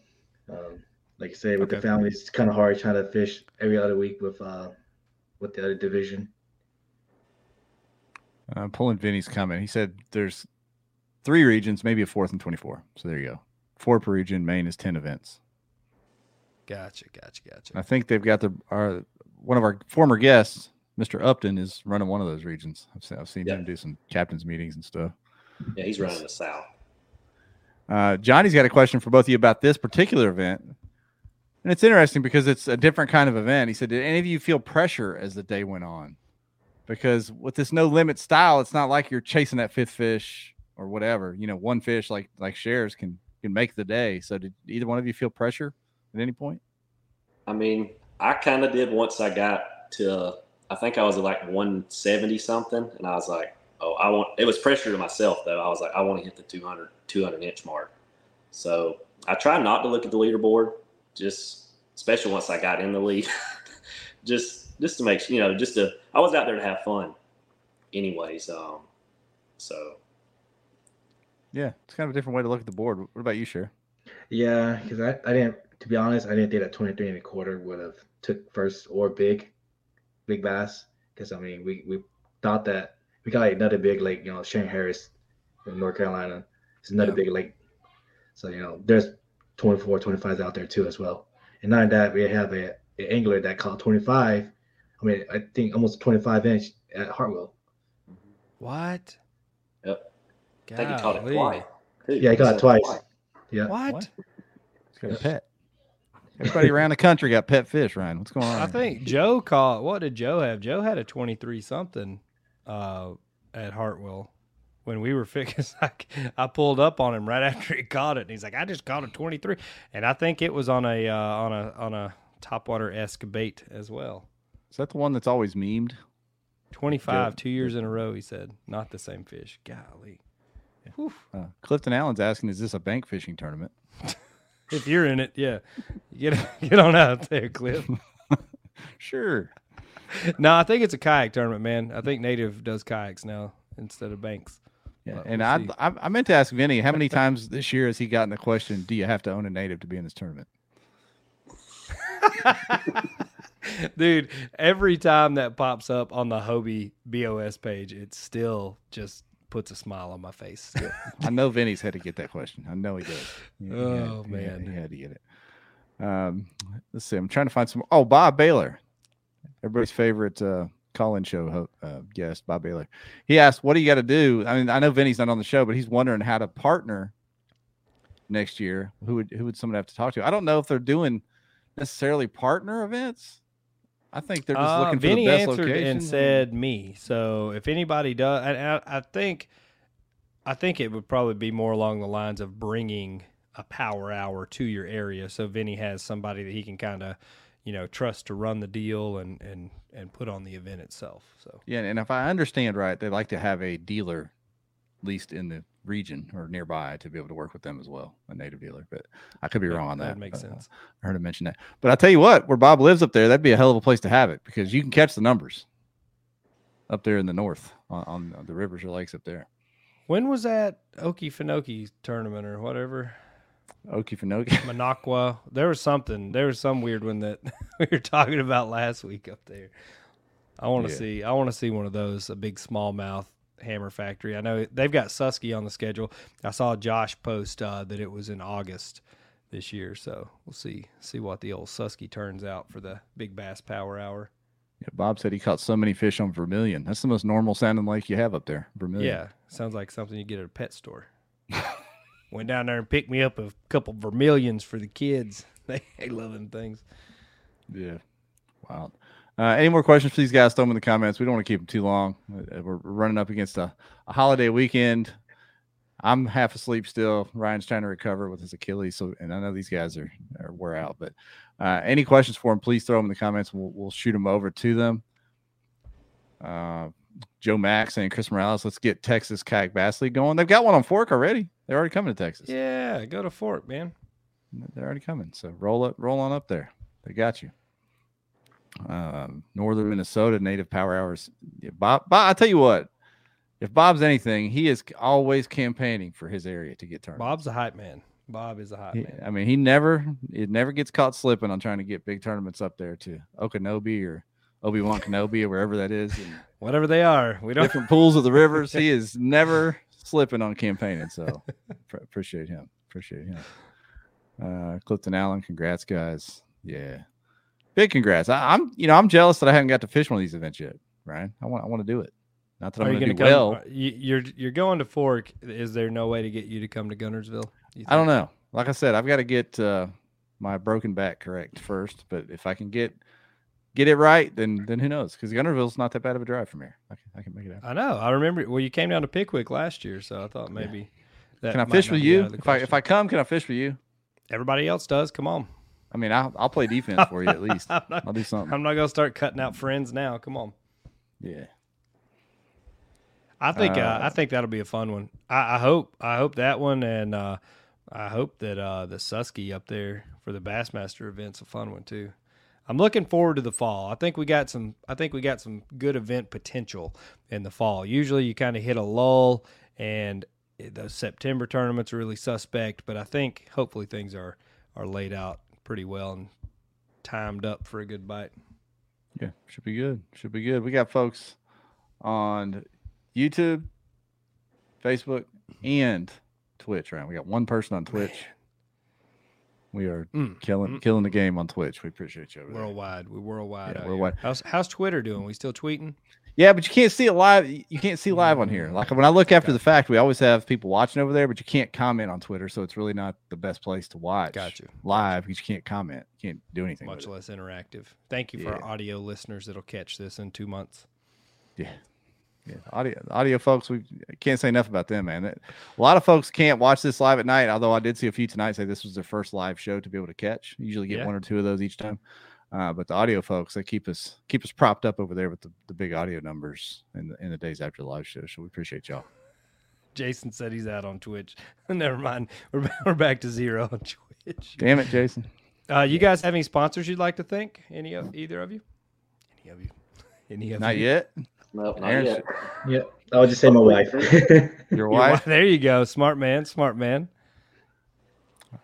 Um, Like I said, with Okay. the family, it's kind of hard trying to fish every other week with uh with the other division. Uh, pulling Vinny's comment. He said there's three regions, maybe a fourth and 24. So there you go. Four per region. Main is 10 events. Gotcha, gotcha, gotcha. I think they've got the our one of our former guests, Mr. Upton, is running one of those regions. I've seen, I've seen Yeah. him do some captains meetings and stuff. Yeah, he's running the south. Uh, Johnny's got a question for both of you about this particular event. And it's interesting because it's a different kind of event. He said, Did any of you feel pressure as the day went on? Because with this no limit style, it's not like you're chasing that fifth fish or whatever. You know, one fish like like Cher's can can make the day. So did either one of you feel pressure at any point? I mean, I kind of did once I got to, I think I was like 170 something, and I was like, oh, I want, it was pressure to myself though. I was like, I want to hit the 200, 200 inch mark. So I tried not to look at the leaderboard, just, especially once I got in the lead, just, just to make, you know, just to, I was out there to have fun anyways. Um, so Yeah, it's kind of a different way to look at the board. What about you, Cher? Yeah, because I, I didn't to be honest, I didn't think that 23 and a quarter would have took first or big, big bass. Because I mean, we we thought that we got like another big lake, you know, Shane Harris in North Carolina. It's another Yeah. big lake. So you know, there's 24, 25s out there too as well. And not that we have a, a angler that caught 25. I mean, I think almost 25 inch at Hartwell. What? Yep. I think he caught it twice. too. Yeah, he caught it said twice. Yeah. What? What? He's got a pet. Everybody around the country got pet fish, Ryan. What's going on? I think Joe caught. What did Joe have? Joe had a twenty-three something uh, at Hartwell when we were fixing. Like, I pulled up on him right after he caught it, and he's like, "I just caught a twenty-three, and I think it was on a uh, on a on a topwater esque bait as well. Is that the one that's always memed? Twenty-five, Joe- two years in a row. He said, "Not the same fish." Golly. Uh, Clifton Allen's asking, "Is this a bank fishing tournament?" If you're in it, yeah, get get on out there, Cliff. Sure. no, I think it's a kayak tournament, man. I think Native does kayaks now instead of banks. Yeah, But and we'll I. I I meant to ask Vinny how many times this year has he gotten the question, "Do you have to own a native to be in this tournament?" Dude, every time that pops up on the Hobie BOS page, it's still just puts a smile on my face. I know Vinny's had to get that question. I know he does. He- he had- Oh, he had- man. he had to get it. Um, let's see. I'm trying to find some. Oh, Bob Baylor, everybody's favorite uh, call-in show uh, guest, Bob Baylor. He asked, "What do you got to do?" I mean, I know Vinny's not on the show, but he's wondering how to partner next year. Who would who would someone have to talk to? I don't know if they're doing necessarily partner events. I think they're just Uh, looking for Vinny the best answered location. and said me. So if anybody does, and I, I think, I think it would probably be more along the lines of bringing a power hour to your area. So Vinny has somebody that he can kind of, you know, trust to run the deal and and and put on the event itself. So Yeah, and if I understand right, they like to have a dealer, at least in the region or nearby, to be able to work with them as well, a native dealer. But I could be wrong on that. That makes uh, sense. I heard him mention that. But I tell you what, where Bob lives up there, that'd be a hell of a place to have it because you can catch the numbers up there in the north on, on the rivers or lakes up there. When was that Okefenokee tournament or whatever? Okefenokee. Minocqua. There was something. There was some weird one that we were talking about last week up there. I want to Yeah. see. I want to see one of those. A big smallmouth hammer factory. I know they've got Susky on the schedule. I saw Josh post uh, that it was in August this year. So we'll see. See what the old Susky turns out for the big bass power hour. Yeah, Bob said he caught so many fish on Vermilion. That's the most normal sounding lake you have up there, Vermilion. Yeah, sounds like something you get at a pet store. Went down there and picked me up a couple vermilions for the kids. They, they love them things. Yeah. Wow. Uh, any more questions for these guys? Throw them in the comments. We don't want to keep them too long. Uh, We're we're running up against a, a holiday weekend. I'm half asleep still. Ryan's trying to recover with his Achilles. So, and I know these guys are, are wear out. But uh, any questions for him, please throw them in the comments. We'll, we'll shoot them over to them. Uh, Joe Max and Chris Morales, let's get Texas Kayak Bass League going. They've got one on Fork already. They're already coming to Texas. Yeah, go to Fork, man. They're already coming. So roll up, roll on up there. They got you. Um, Northern Minnesota Native Power Hours. Yeah, Bob, Bob, I tell you what, if Bob's anything, he is always campaigning for his area to get turned. Bob's a hype man. Bob is a hype He- man. I mean, he never it never gets caught slipping on trying to get big tournaments up there to Okanobe or Obi Wan Kenobi or wherever that is. And Whatever they are, we don't. different pools of the rivers. He is never slipping on campaigning. So pr- appreciate him. Appreciate him. Uh, Clifton Allen, congrats, guys. Yeah, big congrats. I, I'm you know I'm jealous that I haven't got to fish one of these events yet. Right? I want I want to do it. Not that Are I'm going to do come? well. you- You're you're going to Fork. Is there no way to get you to come to Guntersville? I don't know. Like I said, I've got to get uh, my broken back correct first. But if I can get get it right, then then who knows? Because Guntersville's not that bad of a drive from here. I can, I can make it happen. I know. I remember. Well, you came down to Pickwick last year, so I thought maybe. That Can I fish with you? out If I if. I come, can I fish with you? everybody else does, come on. I mean, I'll I'll play defense for you at least. Not, I'll do something. I'm not gonna start cutting out friends now. Come on. Yeah. I think uh, Uh, I think that'll be a fun one. I, I hope I hope that one, and uh, I hope that uh, the Susky up there for the Bassmaster event's a fun one too. I'm looking forward to the fall. I think we got some. I think we got some good event potential in the fall. Usually, you kind of hit a lull, and those September tournaments are really suspect. But I think hopefully things are are laid out pretty well and timed up for a good bite. Yeah, should be good. Should be good. We got folks on YouTube, Facebook, and Twitch. Right, we got one person on Twitch. We are Mm, killing mm. killing the game on Twitch. We appreciate you over there. Worldwide, we're worldwide. Yeah, worldwide. How's how's Twitter doing? We still tweeting? Yeah, but you can't see it live. You can't see live on here. Like when I look after the fact, we always have people watching over there, but you can't comment on Twitter, so it's really not the best place to watch. Got you. live because you can't comment. You can't do anything. much with it. less interactive. Thank you for Yeah. our audio listeners that'll catch this in two months. Yeah. Yeah. Audio audio folks, we can't say enough about them, man. A lot of folks can't watch this live at night, although I did see a few tonight say this was their first live show to be able to catch. Usually get Yeah. one or two of those each time. Uh, but the audio folks, they keep us keep us propped up over there with the, the big audio numbers in the in the days after the live show. So we appreciate y'all. Jason said he's out on Twitch. Never mind. We're, we're back to zero on Twitch. Damn it, Jason. Uh, you guys have any sponsors you'd like to thank? Any of either of you? Any of you? Any of Not you? yet. Nope, not Aaron's- yet. Yeah, I would just say my wife. Your Your wife. There you go. Smart man. Smart man.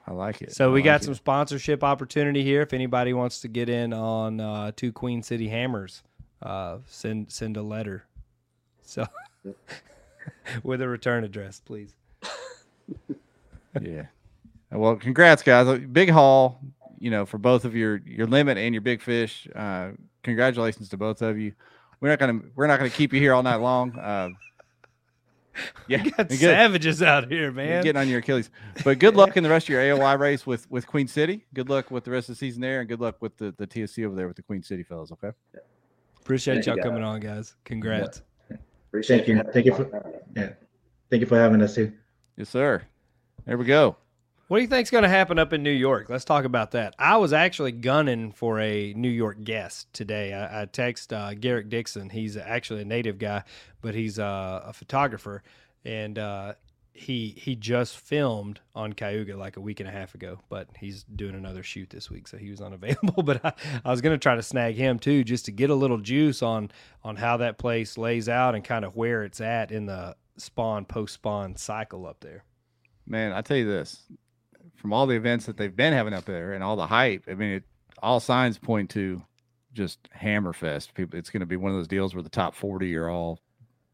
I like it. So I we like got it. some sponsorship opportunity here. If anybody wants to get in on uh, two Queen City Hammers, uh, send send a letter. So with a return address, please. yeah. Well, congrats, guys. Uh, Big haul, you know, for both of your your limit and your big fish. Uh, congratulations to both of you. We're not gonna we're not gonna keep you here all night long. Yeah, Got and good- savages out here, you're man. getting on your Achilles. But good luck in the rest of your AOY race with with Queen City. Good luck with the rest of the season there, and good luck with the the TSC over there with the Queen City fellas. Okay. Appreciate Thank you, y'all coming on, guys. Congrats. Appreciate Thank you. Thank you for- yeah. Thank you for having us too. Yes, sir. There we go. What do you think's going to happen up in New York? Let's talk about that. I was actually gunning for a New York guest today. I, I text uh, Garrick Dixon. He's actually a native guy, but he's uh, a photographer, and uh, he he just filmed on Cayuga like a week and a half ago. But he's doing another shoot this week, so he was unavailable. But I, I was going to try to snag him too, just to get a little juice on on how that place lays out and kind of where it's at in the spawn post spawn cycle up there. Man, I tell you this, from all the events that they've been having up there and all the hype, I mean, it, all signs point to just hammerfest. People, it's going to be one of those deals where the top forty are all,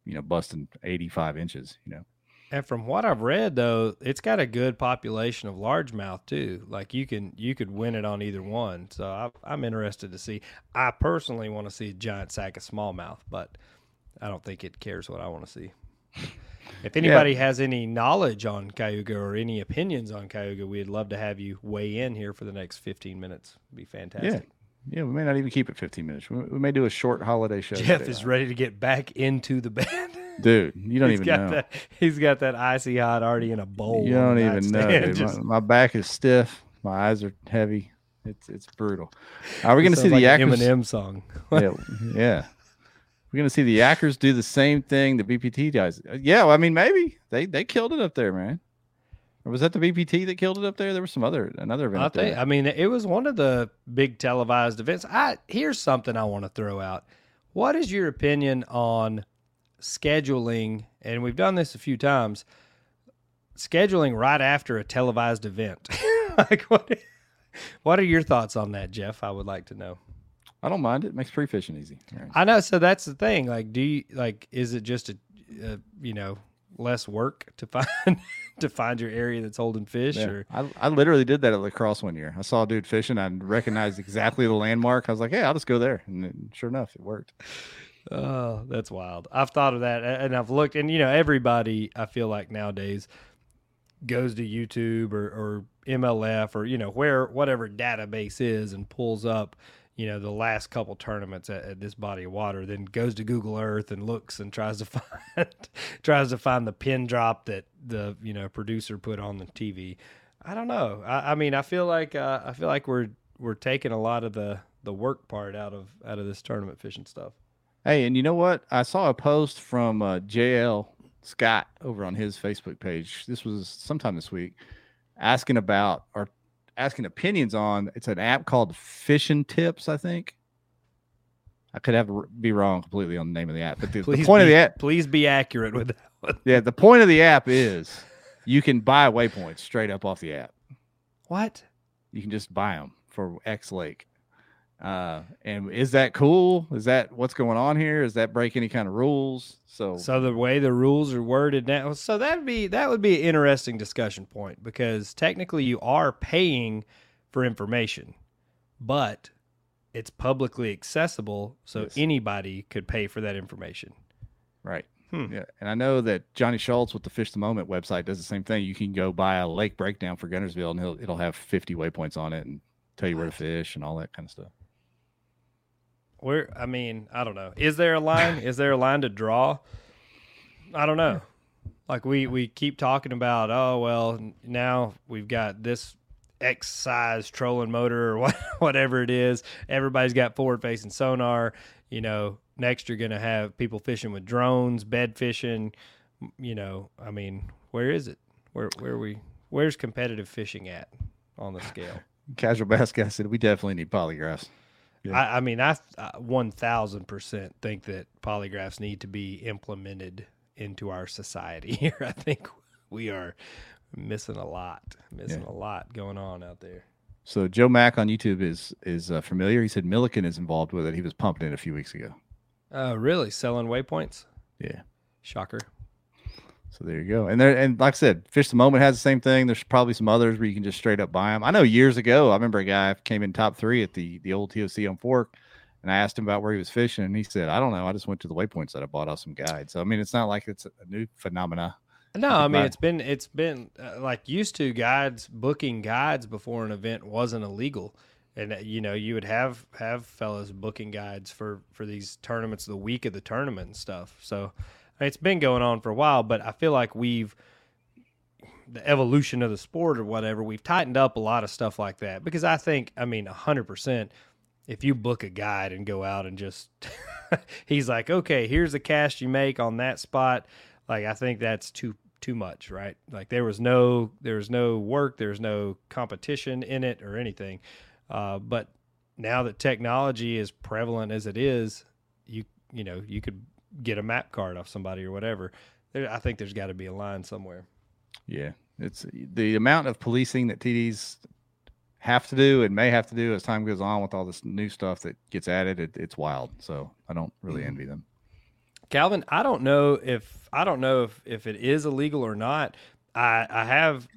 you know, busting eighty-five inches. You know, And from what I've read, though, it's got a good population of largemouth too. Like you can you could win it on either one. So I, I'm interested to see. I personally want to see a giant sack of smallmouth, but I don't think it cares what I want to see. If anybody has any knowledge on Cayuga or any opinions on Cayuga, we'd love to have you weigh in here for the next 15 minutes. It'd be fantastic. yeah, yeah we may not even keep it fifteen minutes. We, we may do a short holiday show. Jeff today. is ready to get back into the bed. dude. You don't He's even got know. that. He's got that icy hot already in a bowl. You don't the even know. dude. just- My, my back is stiff. My eyes are heavy. It's it's brutal. Are we going to see the like an actors? Eminem song. yeah, yeah. We're gonna see the Yackers do the same thing the BPT guys. Uh, Yeah, well, I mean, maybe they they killed it up there, man. Or was that the BPT that killed it up there? There was some other another event. I up there. I mean, it was one of the big televised events. I here's something I want to throw out. What is your opinion on scheduling? And we've done this a few times. scheduling right after a televised event. like what? What are your thoughts on that, Jeff? I would like to know. I don't mind it. it Makes pre fishing easy. Right. I know. So that's the thing. Like, do you like? Is it just a, a you know, less work to find to find your area that's holding fish? Yeah. Or I, I literally did that at La Crosse one year. I saw a dude fishing. I recognized exactly the landmark. I was like, hey, I'll just go there. And it, sure enough, it worked. oh, that's wild. I've thought of that, and I've looked, and you know, everybody I feel like nowadays goes to YouTube or, or MLF or you know where whatever database is and pulls up you know the last couple tournaments at, at this body of water then goes to google earth and looks and tries to find tries to find the pin drop that the you know producer put on the tv i don't know i, I mean i feel like uh, i feel like we're we're taking a lot of the the work part out of out of this tournament fishing stuff Hey, and you know what? I saw a post from uh, JL Scott over on his Facebook page. This was sometime this week, asking about or asking opinions on. It's an app called Fishing Tips, I think. I could have be wrong completely on the name of the app, but the, the point be, of the app, please be accurate with that one. yeah, the point of the app is you can buy waypoints straight up off the app. what You can just buy them for X Lake. Uh, and is that cool? Is that what's going on here? Is that break any kind of rules? So, So the way the rules are worded now, so that'd be that would be an interesting discussion point because technically you are paying for information, but it's publicly accessible, so Yes. anybody could pay for that information. right. Hmm. Yeah. And I know that Johnny Schultz with the Fish the Moment website does the same thing. You can go buy a lake breakdown for Guntersville and he'll, it'll have 50 waypoints on it and tell you where to fish and all that kind of stuff. Where I mean, I don't know. Is there a line? Is there a line to draw? I don't know. Like we we keep talking about, oh well, now we've got this X size trolling motor or what, whatever it is. Everybody's got forward facing sonar. You know, next you're gonna have people fishing with drones, bed fishing. You know, I mean, where is it? Where where we? Where's competitive fishing at on the scale? Casual Bass guy said, we definitely need polygraphs. Yeah. I, I mean, I one thousand percent think that polygraphs need to be implemented into our society here. I think we are missing a lot, missing a lot going on out there. So Joe Mack on YouTube is, is uh, familiar. He said Milliken is involved with it. He was pumping it a few weeks ago. Oh, really? Selling waypoints? Yeah. Shocker. So there you go. And there, and like I said, Fish the Moment has the same thing. There's probably some others where you can just straight up buy them. I know years ago, I remember a guy came in top three at the the old TOC on Fork, and I asked him about where he was fishing, and he said, "I don't know. I just went to the waypoints that I bought off some guide." So I mean, it's not like it's a new phenomena. No, I mean it's been it's been uh, like used to guides booking guides before an event wasn't illegal, and uh, you know you would have have fellows booking guides for for these tournaments the week of the tournament and stuff. So it's been going on for a while, but I feel like we've the evolution of the sport or whatever we've tightened up a lot of stuff like that because I think I mean hundred percent if you book a guide and go out and just he's like okay here's the cast you make on that spot like I think that's too too much, right? Like there was no there was no work, there's no competition in it or anything. Uh, but now that technology is prevalent as it is, you you know you could get a map card off somebody or whatever. There, I think there's got to be a line somewhere. Yeah, it's the amount of policing that TDs have to do and may have to do as time goes on with all this new stuff that gets added. It, it's wild. So I don't really mm-hmm. envy them. Calvin, I don't know if I don't know if, if it is illegal or not. I I have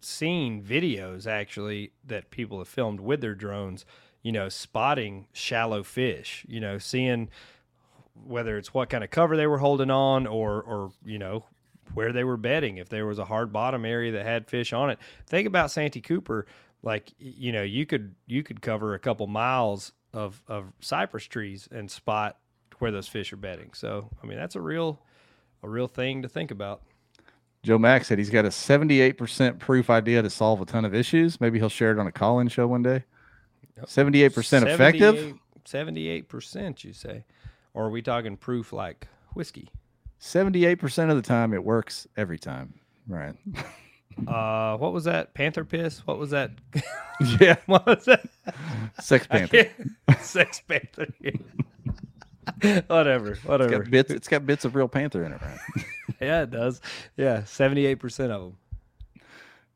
seen videos actually that people have filmed with their drones, you know, spotting shallow fish, you know, seeing whether it's what kind of cover they were holding on or or you know where they were bedding. If there was a hard bottom area that had fish on it. Think about santee cooper. Like you know you could you could cover a couple miles of of cypress trees and spot where those fish are bedding. So i mean that's a real a real thing to think about. Joe Mack said he's got a 78% proof idea to solve a ton of issues. Maybe he'll share it on a call in show one day. 78% effective. 78 percent you say or are we talking proof like whiskey 78% of the time it works every time. Right. uh what was that panther piss what was that yeah. what was that Sex Panther. Sex Panther. whatever, It's whatever. got bits. It's got bits of real panther in it, right? yeah, it does. Yeah, seventy-eight percent of them.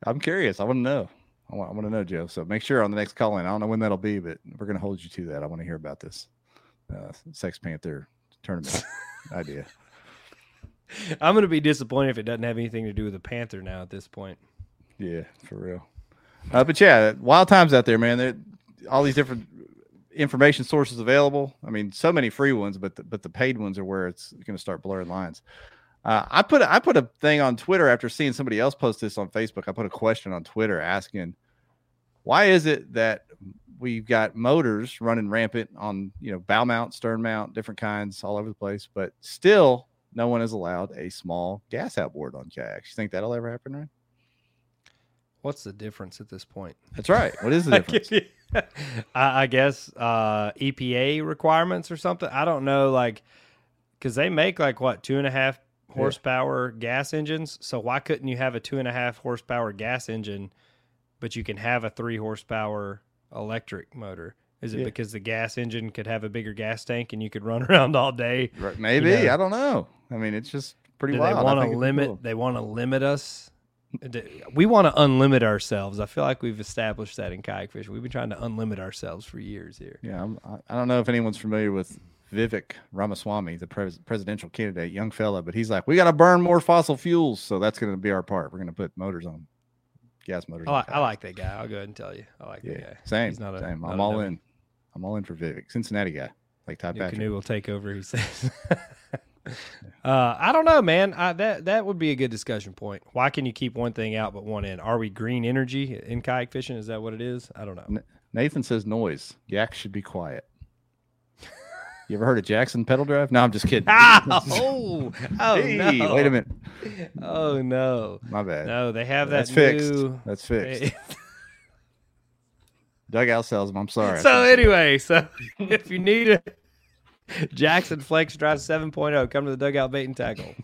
I'm curious. I want to know. I want, I want to know, Joe. So make sure on the next call in. I don't know when that'll be, but we're going to hold you to that. I want to hear about this uh, Sex Panther tournament idea. I'm going to be disappointed if it doesn't have anything to do with the Panther now at this point. Yeah, for real. Uh, but yeah, wild times out there, man. There, all these different information sources available. I mean, so many free ones, but the, but the paid ones are where it's going to start blurring lines. Uh, I put I put a thing on Twitter after seeing somebody else post this on Facebook. I put a question on Twitter asking, why is it that we've got motors running rampant on you know bow mount, stern mount, different kinds all over the place, but still no one is allowed a small gas outboard on kayaks. You think that'll ever happen, right? What's the difference at this point? That's right. What is the difference? I, I guess uh, EPA requirements or something. I don't know, like because they make like what two and a half horsepower yeah. gas engines. So why couldn't you have a two and a half horsepower gas engine, but you can have a three horsepower electric motor? Is it yeah. because the gas engine could have a bigger gas tank and you could run around all day? Right, maybe you know? I don't know. I mean, it's just pretty Do wild. They want to limit. Cool. They want to limit us. We want to unlimit ourselves. I feel like we've established that in kayak fishing. We've been trying to unlimit ourselves for years here. Yeah, I'm, I don't know if anyone's familiar with Vivek Ramaswamy, the pres- presidential candidate, young fella, but he's like, we got to burn more fossil fuels, so that's going to be our part. We're going to put motors on gas motors. I like, I like, that guy. I'll go ahead and tell you, I like yeah, that guy. Same, he's not a, same. Not I'm all in. I'm all in for Vivek, Cincinnati guy, like Todd Patrick. Canoe will take over. He says. uh, I don't know, man. I, that that would be a good discussion point. Why can you keep one thing out but one in? Are we green energy in kayak fishing? Is that what it is? I don't know. Nathan says noise. Yak should be quiet. You ever heard of Jackson pedal drive? No, I'm just kidding. oh, oh hey, no. Wait a minute. Oh no. My bad. No, they have that. That's new... fixed. That's fixed. Dugout sells them. I'm sorry. So anyway, so if you need a Jackson Flex Drive 7.0, come to the Dugout Bait and Tackle.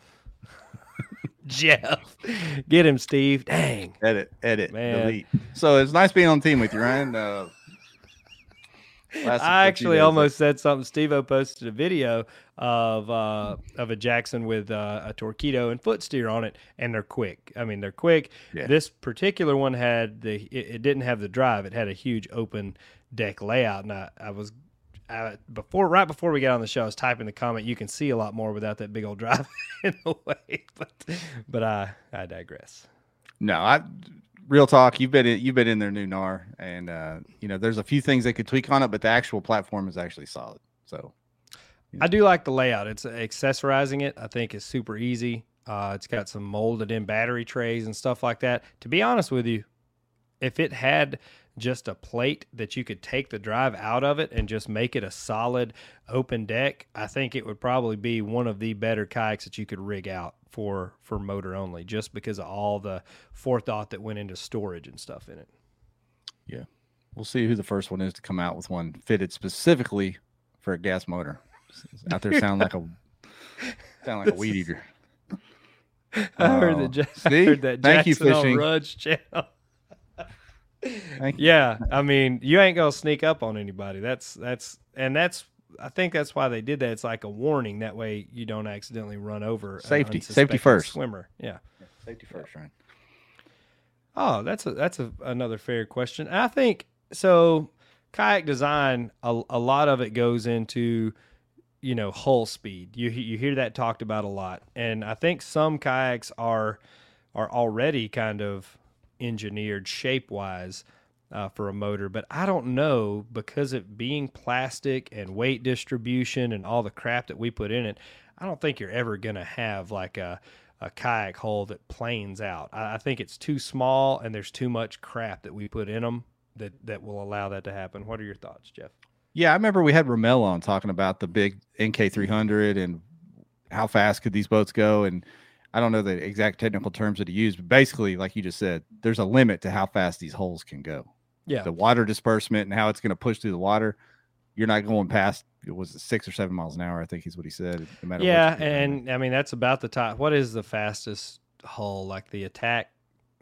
Jeff, get him, Steve. Dang. Edit, edit, Man. delete. So it's nice being on the team with you, Ryan. Uh, I actually almost said something. Steve O posted a video of uh, of a Jackson with uh, a Torqeedo and foot steer on it, and they're quick. I mean, they're quick. Yeah. This particular one had the it, it, didn't have the drive. It had a huge open deck layout, and I, I was I, before right before we got on the show, I was typing the comment. You can see a lot more without that big old drive in the way, but but I I digress. No, I real talk, you've been in, you've been in their new Knarr, and uh, you know there's a few things they could tweak on it, but the actual platform is actually solid. So, you know. I do like the layout. It's accessorizing it. I think is super easy. Uh, it's got some molded in battery trays and stuff like that. To be honest with you, if it had just a plate that you could take the drive out of it and just make it a solid open deck, I think it would probably be one of the better kayaks that you could rig out for for motor only, just because of all the forethought that went into storage and stuff in it. Yeah, we'll see who the first one is to come out with one fitted specifically for a gas motor. Out there sound like a sound like a weed eater. I heard that. Uh, I heard that Thank you, fishing. on Rudge channel. Yeah, I mean, you ain't gonna sneak up on anybody. That's that's and that's I think that's why they did that. It's like a warning. That way you don't accidentally run over safety. Safety first. Swimmer. Yeah. yeah safety first, right? Oh, that's a that's a, another fair question. I think so. Kayak design, a, a lot of it goes into, you know, hull speed. You you hear that talked about a lot, and I think some kayaks are are already kind of engineered shape wise uh, for a motor, but I don't know because it being plastic and weight distribution and all the crap that we put in it. I don't think you're ever gonna have like a a kayak hull that planes out. I, I think it's too small and there's too much crap that we put in them that that will allow that to happen. What are your thoughts, Jeff? Yeah, I remember we had Ramel on talking about the big NK300 and how fast could these boats go and I don't know the exact technical terms that he used, but basically, like you just said, there's a limit to how fast these holes can go. Yeah. The water disbursement and how it's going to push through the water. You're not going past it was six or seven miles an hour, I think is what he said. No yeah, and I mean that's about the top. What is the fastest hull? Like the attack,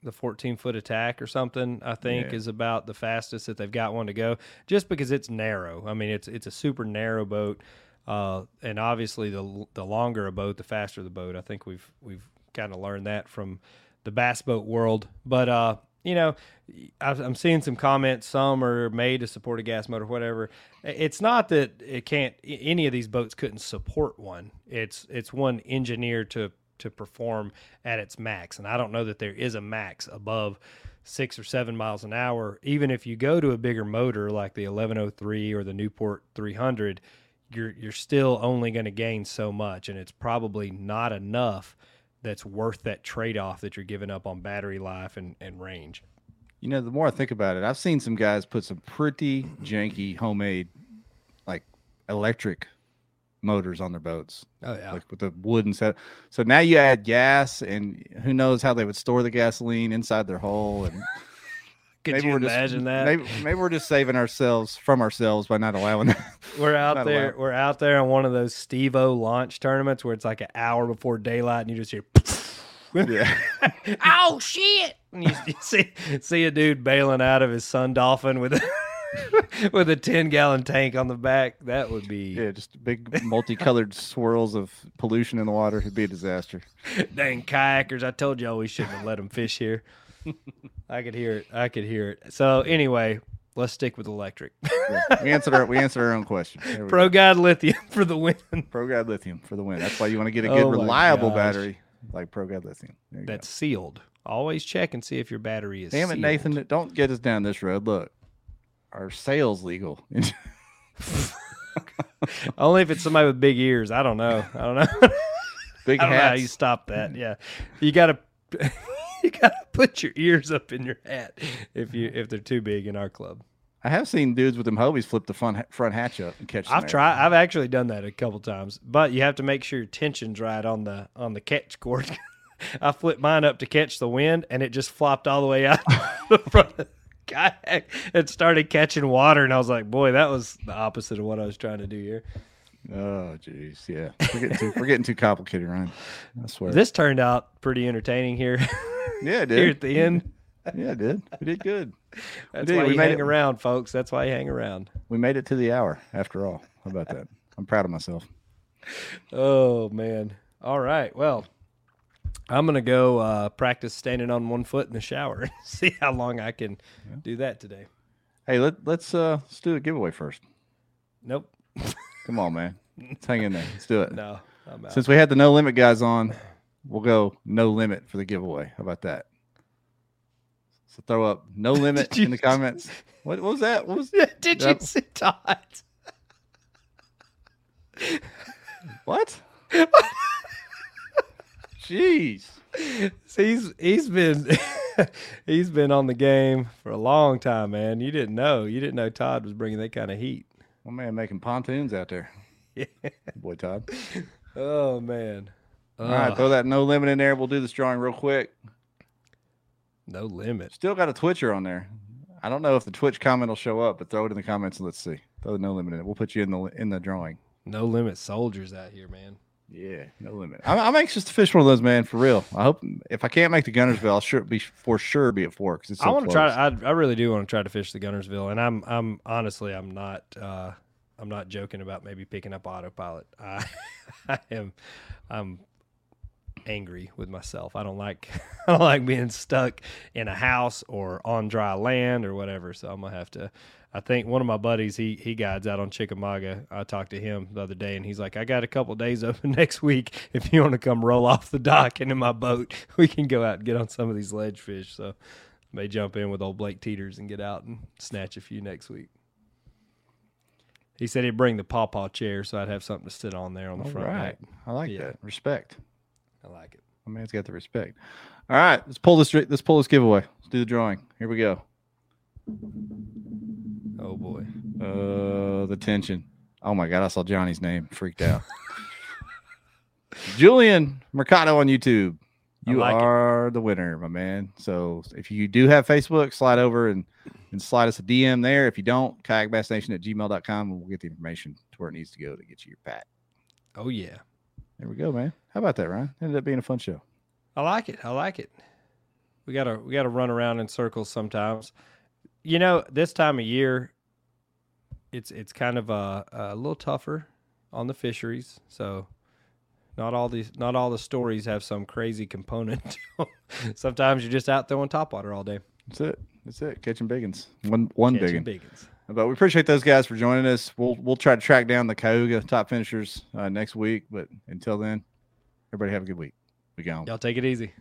the 14 foot attack or something? I think yeah. is about the fastest that they've got one to go. Just because it's narrow. I mean it's it's a super narrow boat, uh, and obviously the the longer a boat, the faster the boat. I think we've we've kind of learned that from the bass boat world. But uh, you know, I'm seeing some comments. Some are made to support a gas motor, whatever. It's not that it can't. Any of these boats couldn't support one. It's it's one engineered to to perform at its max, and I don't know that there is a max above six or seven miles an hour. Even if you go to a bigger motor like the 1103 or the Newport 300, you're you're still only going to gain so much, and it's probably not enough that's worth that trade off that you're giving up on battery life and, and range. You know, the more I think about it, I've seen some guys put some pretty janky homemade, like electric motors on their boats, Oh yeah, like with the wooden set. So now you add gas, and who knows how they would store the gasoline inside their hull. And could maybe you we're just- imagine that? Maybe, maybe we're just saving ourselves from ourselves by not allowing that. We're out there. allowed. We're out there on one of those Steve-O launch tournaments where it's like an hour before daylight, and you just hear, yeah. "Oh shit!" And you, you see see a dude bailing out of his Sun Dolphin with a with a ten gallon tank on the back. That would be Yeah, just big multicolored swirls of pollution in the water. It'd be a disaster. dang kayakers. I told y'all we shouldn't have let them fish here. I could hear it. I could hear it. So anyway, let's stick with electric. Yeah. We answered our we answered our own question. Pro go. God Lithium for the win. ProGuide lithium for the win. That's why you want to get a good Oh reliable gosh. battery like ProGuide lithium. There you go. That's sealed. Always check and see if your battery is. Damn it, sealed. Nathan! Don't get us down this road. Look, our sales legal. Only if it's somebody with big ears. I don't know. I don't know. Big I don't know how hats. you stop that. Yeah, you gotta you gotta put your ears up in your hat if you if they're too big in our club. I have seen dudes with them Hobies flip the front front hatch up and catch. I've tried. I've actually done that a couple times, but you have to make sure your tension's right on the on the catch cord. I flipped mine up to catch the wind, and it just flopped all the way out the front of the kayak and started catching water. And I was like, "Boy, that was the opposite of what I was trying to do here." Oh, jeez, yeah. We're getting too we're getting too complicated, Ryan. I swear. This turned out pretty entertaining here. yeah, it here at the end. Yeah, it did. We did good. That's did. why We you hang it. around, folks. That's why you hang around. We made it to the hour after all. How about that? I'm proud of myself. Oh man. All right. Well, I'm gonna go uh, practice standing on one foot in the shower see how long I can do that today. Hey, let let's uh let's do a giveaway first. Nope. Come on, man. Let's hang in there. Let's do it. No. Since we had the no limit guys on, we'll go no limit for the giveaway. How about that? So throw up no limit in the comments. What, what was that? What was Did you see Todd? what? Jeez. He's he's been he's been on the game for a long time, man. You didn't know. You didn't know Todd was bringing that kind of heat. One man making pontoons out there. Yeah. Boy, Todd. Oh man. All right, Ugh, throw that no limit in there. We'll do this drawing real quick. no limit. Still got a Twitcher on there. I don't know if the Twitch comment will show up, but throw it in the comments and let's see. Throw the no limit in it. We'll put you in the in the drawing. No limit soldiers out here, man. Yeah, no limit. I'm, I'm anxious to fish one of those, man, for real. I hope if I can't make the Guntersville, I'll sure be for sure be at four because it's so I want to try. I, I really do want to try to fish the Guntersville, and I'm I'm honestly I'm not uh, I'm not joking about maybe picking up autopilot. I, I am I'm angry with myself. I don't like I don't like being stuck in a house or on dry land or whatever. So I'm gonna have to. I think one of my buddies he he guides out on Chickamauga. I talked to him the other day, and he's like, "I got a couple days open next week. If you want to come roll off the dock into my boat, we can go out and get on some of these ledge fish." So may jump in with old Blake Teeters and get out and snatch a few next week. He said he'd bring the pawpaw chair, so I'd have something to sit on there on the All front. right, deck. I like Yeah. that respect. I like it. My man's got the respect. All right, let's pull this. Let's pull this giveaway. Let's do the drawing. Here we go. Oh boy. Uh, the tension. Oh my god, I saw Johnny's name. Freaked out. Julian Mercado on YouTube. You like it. are the winner, my man. So if you do have Facebook, slide over and, and slide us a DM there. If you don't, kayakbassnation at gmail.com and we'll get the information to where it needs to go to get you your pack. Oh yeah. There we go, man. How about that, Ryan? Ended up being a fun show. I like it. I like it. We gotta we gotta run around in circles sometimes. You know, this time of year, it's it's kind of a, a little tougher on the fisheries. So Not all these, not all the stories have some crazy component. Sometimes you're just out throwing top water all day. That's it. That's it. Catching biggins. One one catching biggin. biggins. But we appreciate those guys for joining us. We'll we'll try to track down the Cayuga top finishers uh, next week. But until then, everybody have a good week. We go. Y'all take it easy.